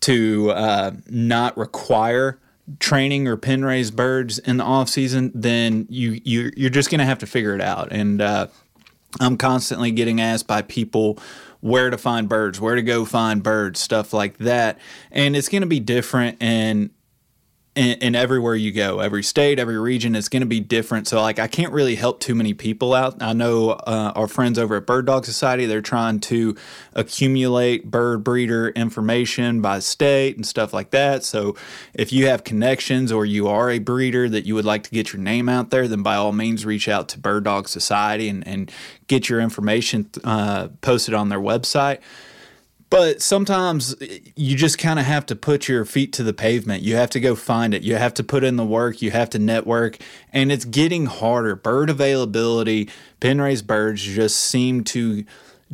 to uh, not require training or pen raised birds in the off season, then you you you're just going to have to figure it out. And uh, I'm constantly getting asked by people where to find birds, where to go find birds, stuff like that. And it's going to be different in, in, in everywhere you go, every state, every region, it's going to be different. So, like, I can't really help too many people out. I know uh, our friends over at Bird Dog Society, they're trying to accumulate bird breeder information by state and stuff like that. So, if you have connections or you are a breeder that you would like to get your name out there, then by all means reach out to Bird Dog Society and, and get your information uh, posted on their website. But sometimes eh, you just kind of have to put your feet to the pavement. You have to go find it. You have to put in the work. You have to network. And it's getting harder. Bird availability, pen raised birds just seem to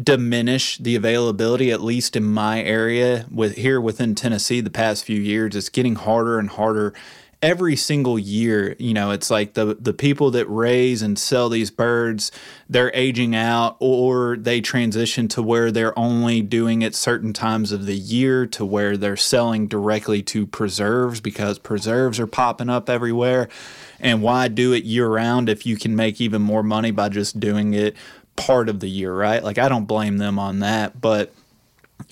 diminish the availability at least in my area with here within Tennessee the past few years it's getting harder and harder every single year, you know, it's like the the people that raise and sell these birds, they're aging out or they transition to where they're only doing it certain times of the year to where they're selling directly to preserves because preserves are popping up everywhere. And why do it year round if you can make even more money by just doing it part of the year, right? Like I don't blame them on that, but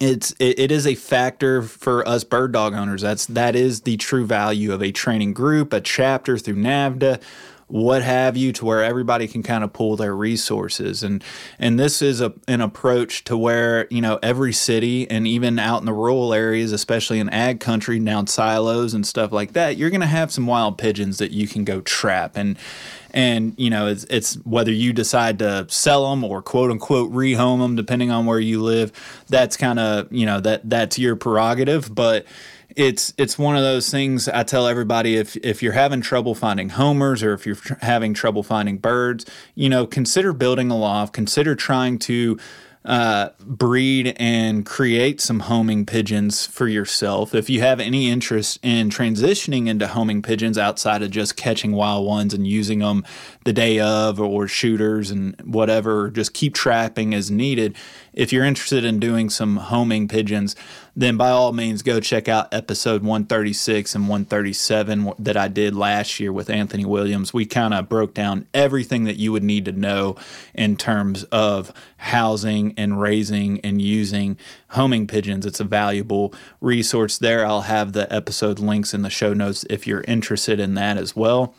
it's it, it is a factor for us bird dog owners. That's that is the true value of a training group, a chapter through NAVHDA, what have you, to where everybody can kind of pull their resources. And and this is a, an approach to where you know every city and even out in the rural areas, especially in ag country, down silos and stuff like that, you're going to have some wild pigeons that you can go trap and and you know it's, it's whether you decide to sell them or quote unquote rehome them depending on where you live that's kind of you know that that's your prerogative. But it's it's one of those things I tell everybody if if you're having trouble finding homers or if you're tr- having trouble finding birds, you know, consider building a loft, consider trying to uh, breed and create some homing pigeons for yourself. If you have any interest in transitioning into homing pigeons outside of just catching wild ones and using them the day of or shooters and whatever, just keep trapping as needed. If you're interested in doing some homing pigeons, then by all means go check out episode 136 and 137 that I did last year with Anthony Williams. We kind of broke down everything that you would need to know in terms of housing and raising and using homing pigeons. It's a valuable resource there. I'll have the episode links in the show notes if you're interested in that as well.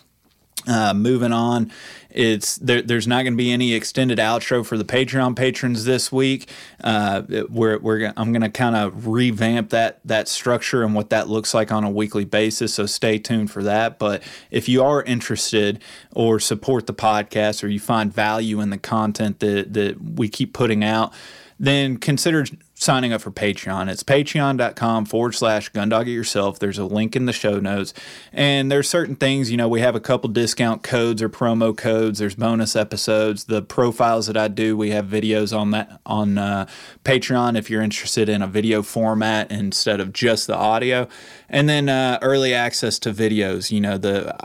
Uh, moving on, it's there, there's not going to be any extended outro for the Patreon patrons this week. Uh, we're, we're I'm going to kind of revamp that that structure and what that looks like on a weekly basis. So stay tuned for that. But if you are interested or support the podcast or you find value in the content that that we keep putting out then consider signing up for Patreon. It's patreon.com forward slash gundog it yourself. There's a link in the show notes. And there's certain things, you know, we have a couple discount codes or promo codes. There's bonus episodes. The profiles that I do, we have videos on that on uh, Patreon if you're interested in a video format instead of just the audio. And then uh, early access to videos. You know, the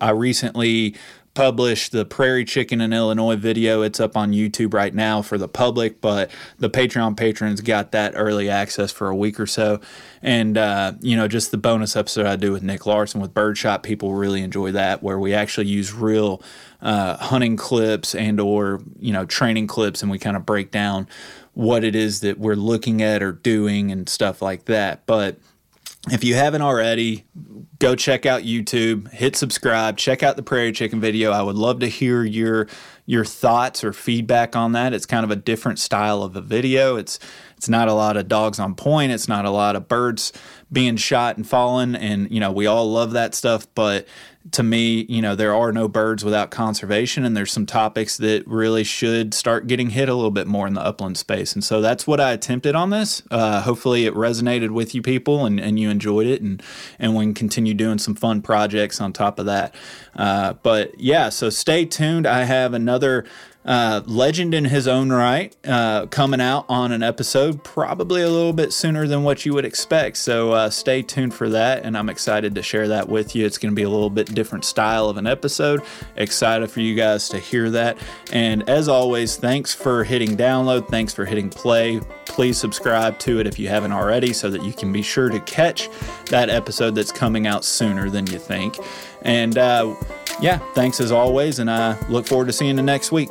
I recently published the Prairie Chicken in Illinois video. It's up on YouTube right now for the public, but the Patreon patrons got that early access for a week or so. And, uh, you know, just the bonus episode I do with Nick Larson with Birdshot, people really enjoy that, where we actually use real uh, hunting clips and or, you know, training clips, and we kind of break down what it is that we're looking at or doing and stuff like that. But if you haven't already, go check out YouTube, hit subscribe, check out the Prairie Chicken video. I would love to hear your your thoughts or feedback on that. It's kind of a different style of a video. It's it's not a lot of dogs on point. It's not a lot of birds being shot and falling and you know, we all love that stuff, but to me, you know, there are no birds without conservation, and there's some topics that really should start getting hit a little bit more in the upland space. And so that's what I attempted on this. Uh, hopefully, it resonated with you people and, and you enjoyed it, and, and we can continue doing some fun projects on top of that. Uh, but yeah, so stay tuned. I have another uh, legend in his own right, uh, coming out on an episode probably a little bit sooner than what you would expect. So uh, stay tuned for that, and I'm excited to share that with you. It's going to be a little bit different style of an episode. Excited for you guys to hear that. And as always, thanks for hitting download. Thanks for hitting play. Please subscribe to it if you haven't already so that you can be sure to catch that episode that's coming out sooner than you think. And uh, yeah, thanks as always, and I look forward to seeing you next week.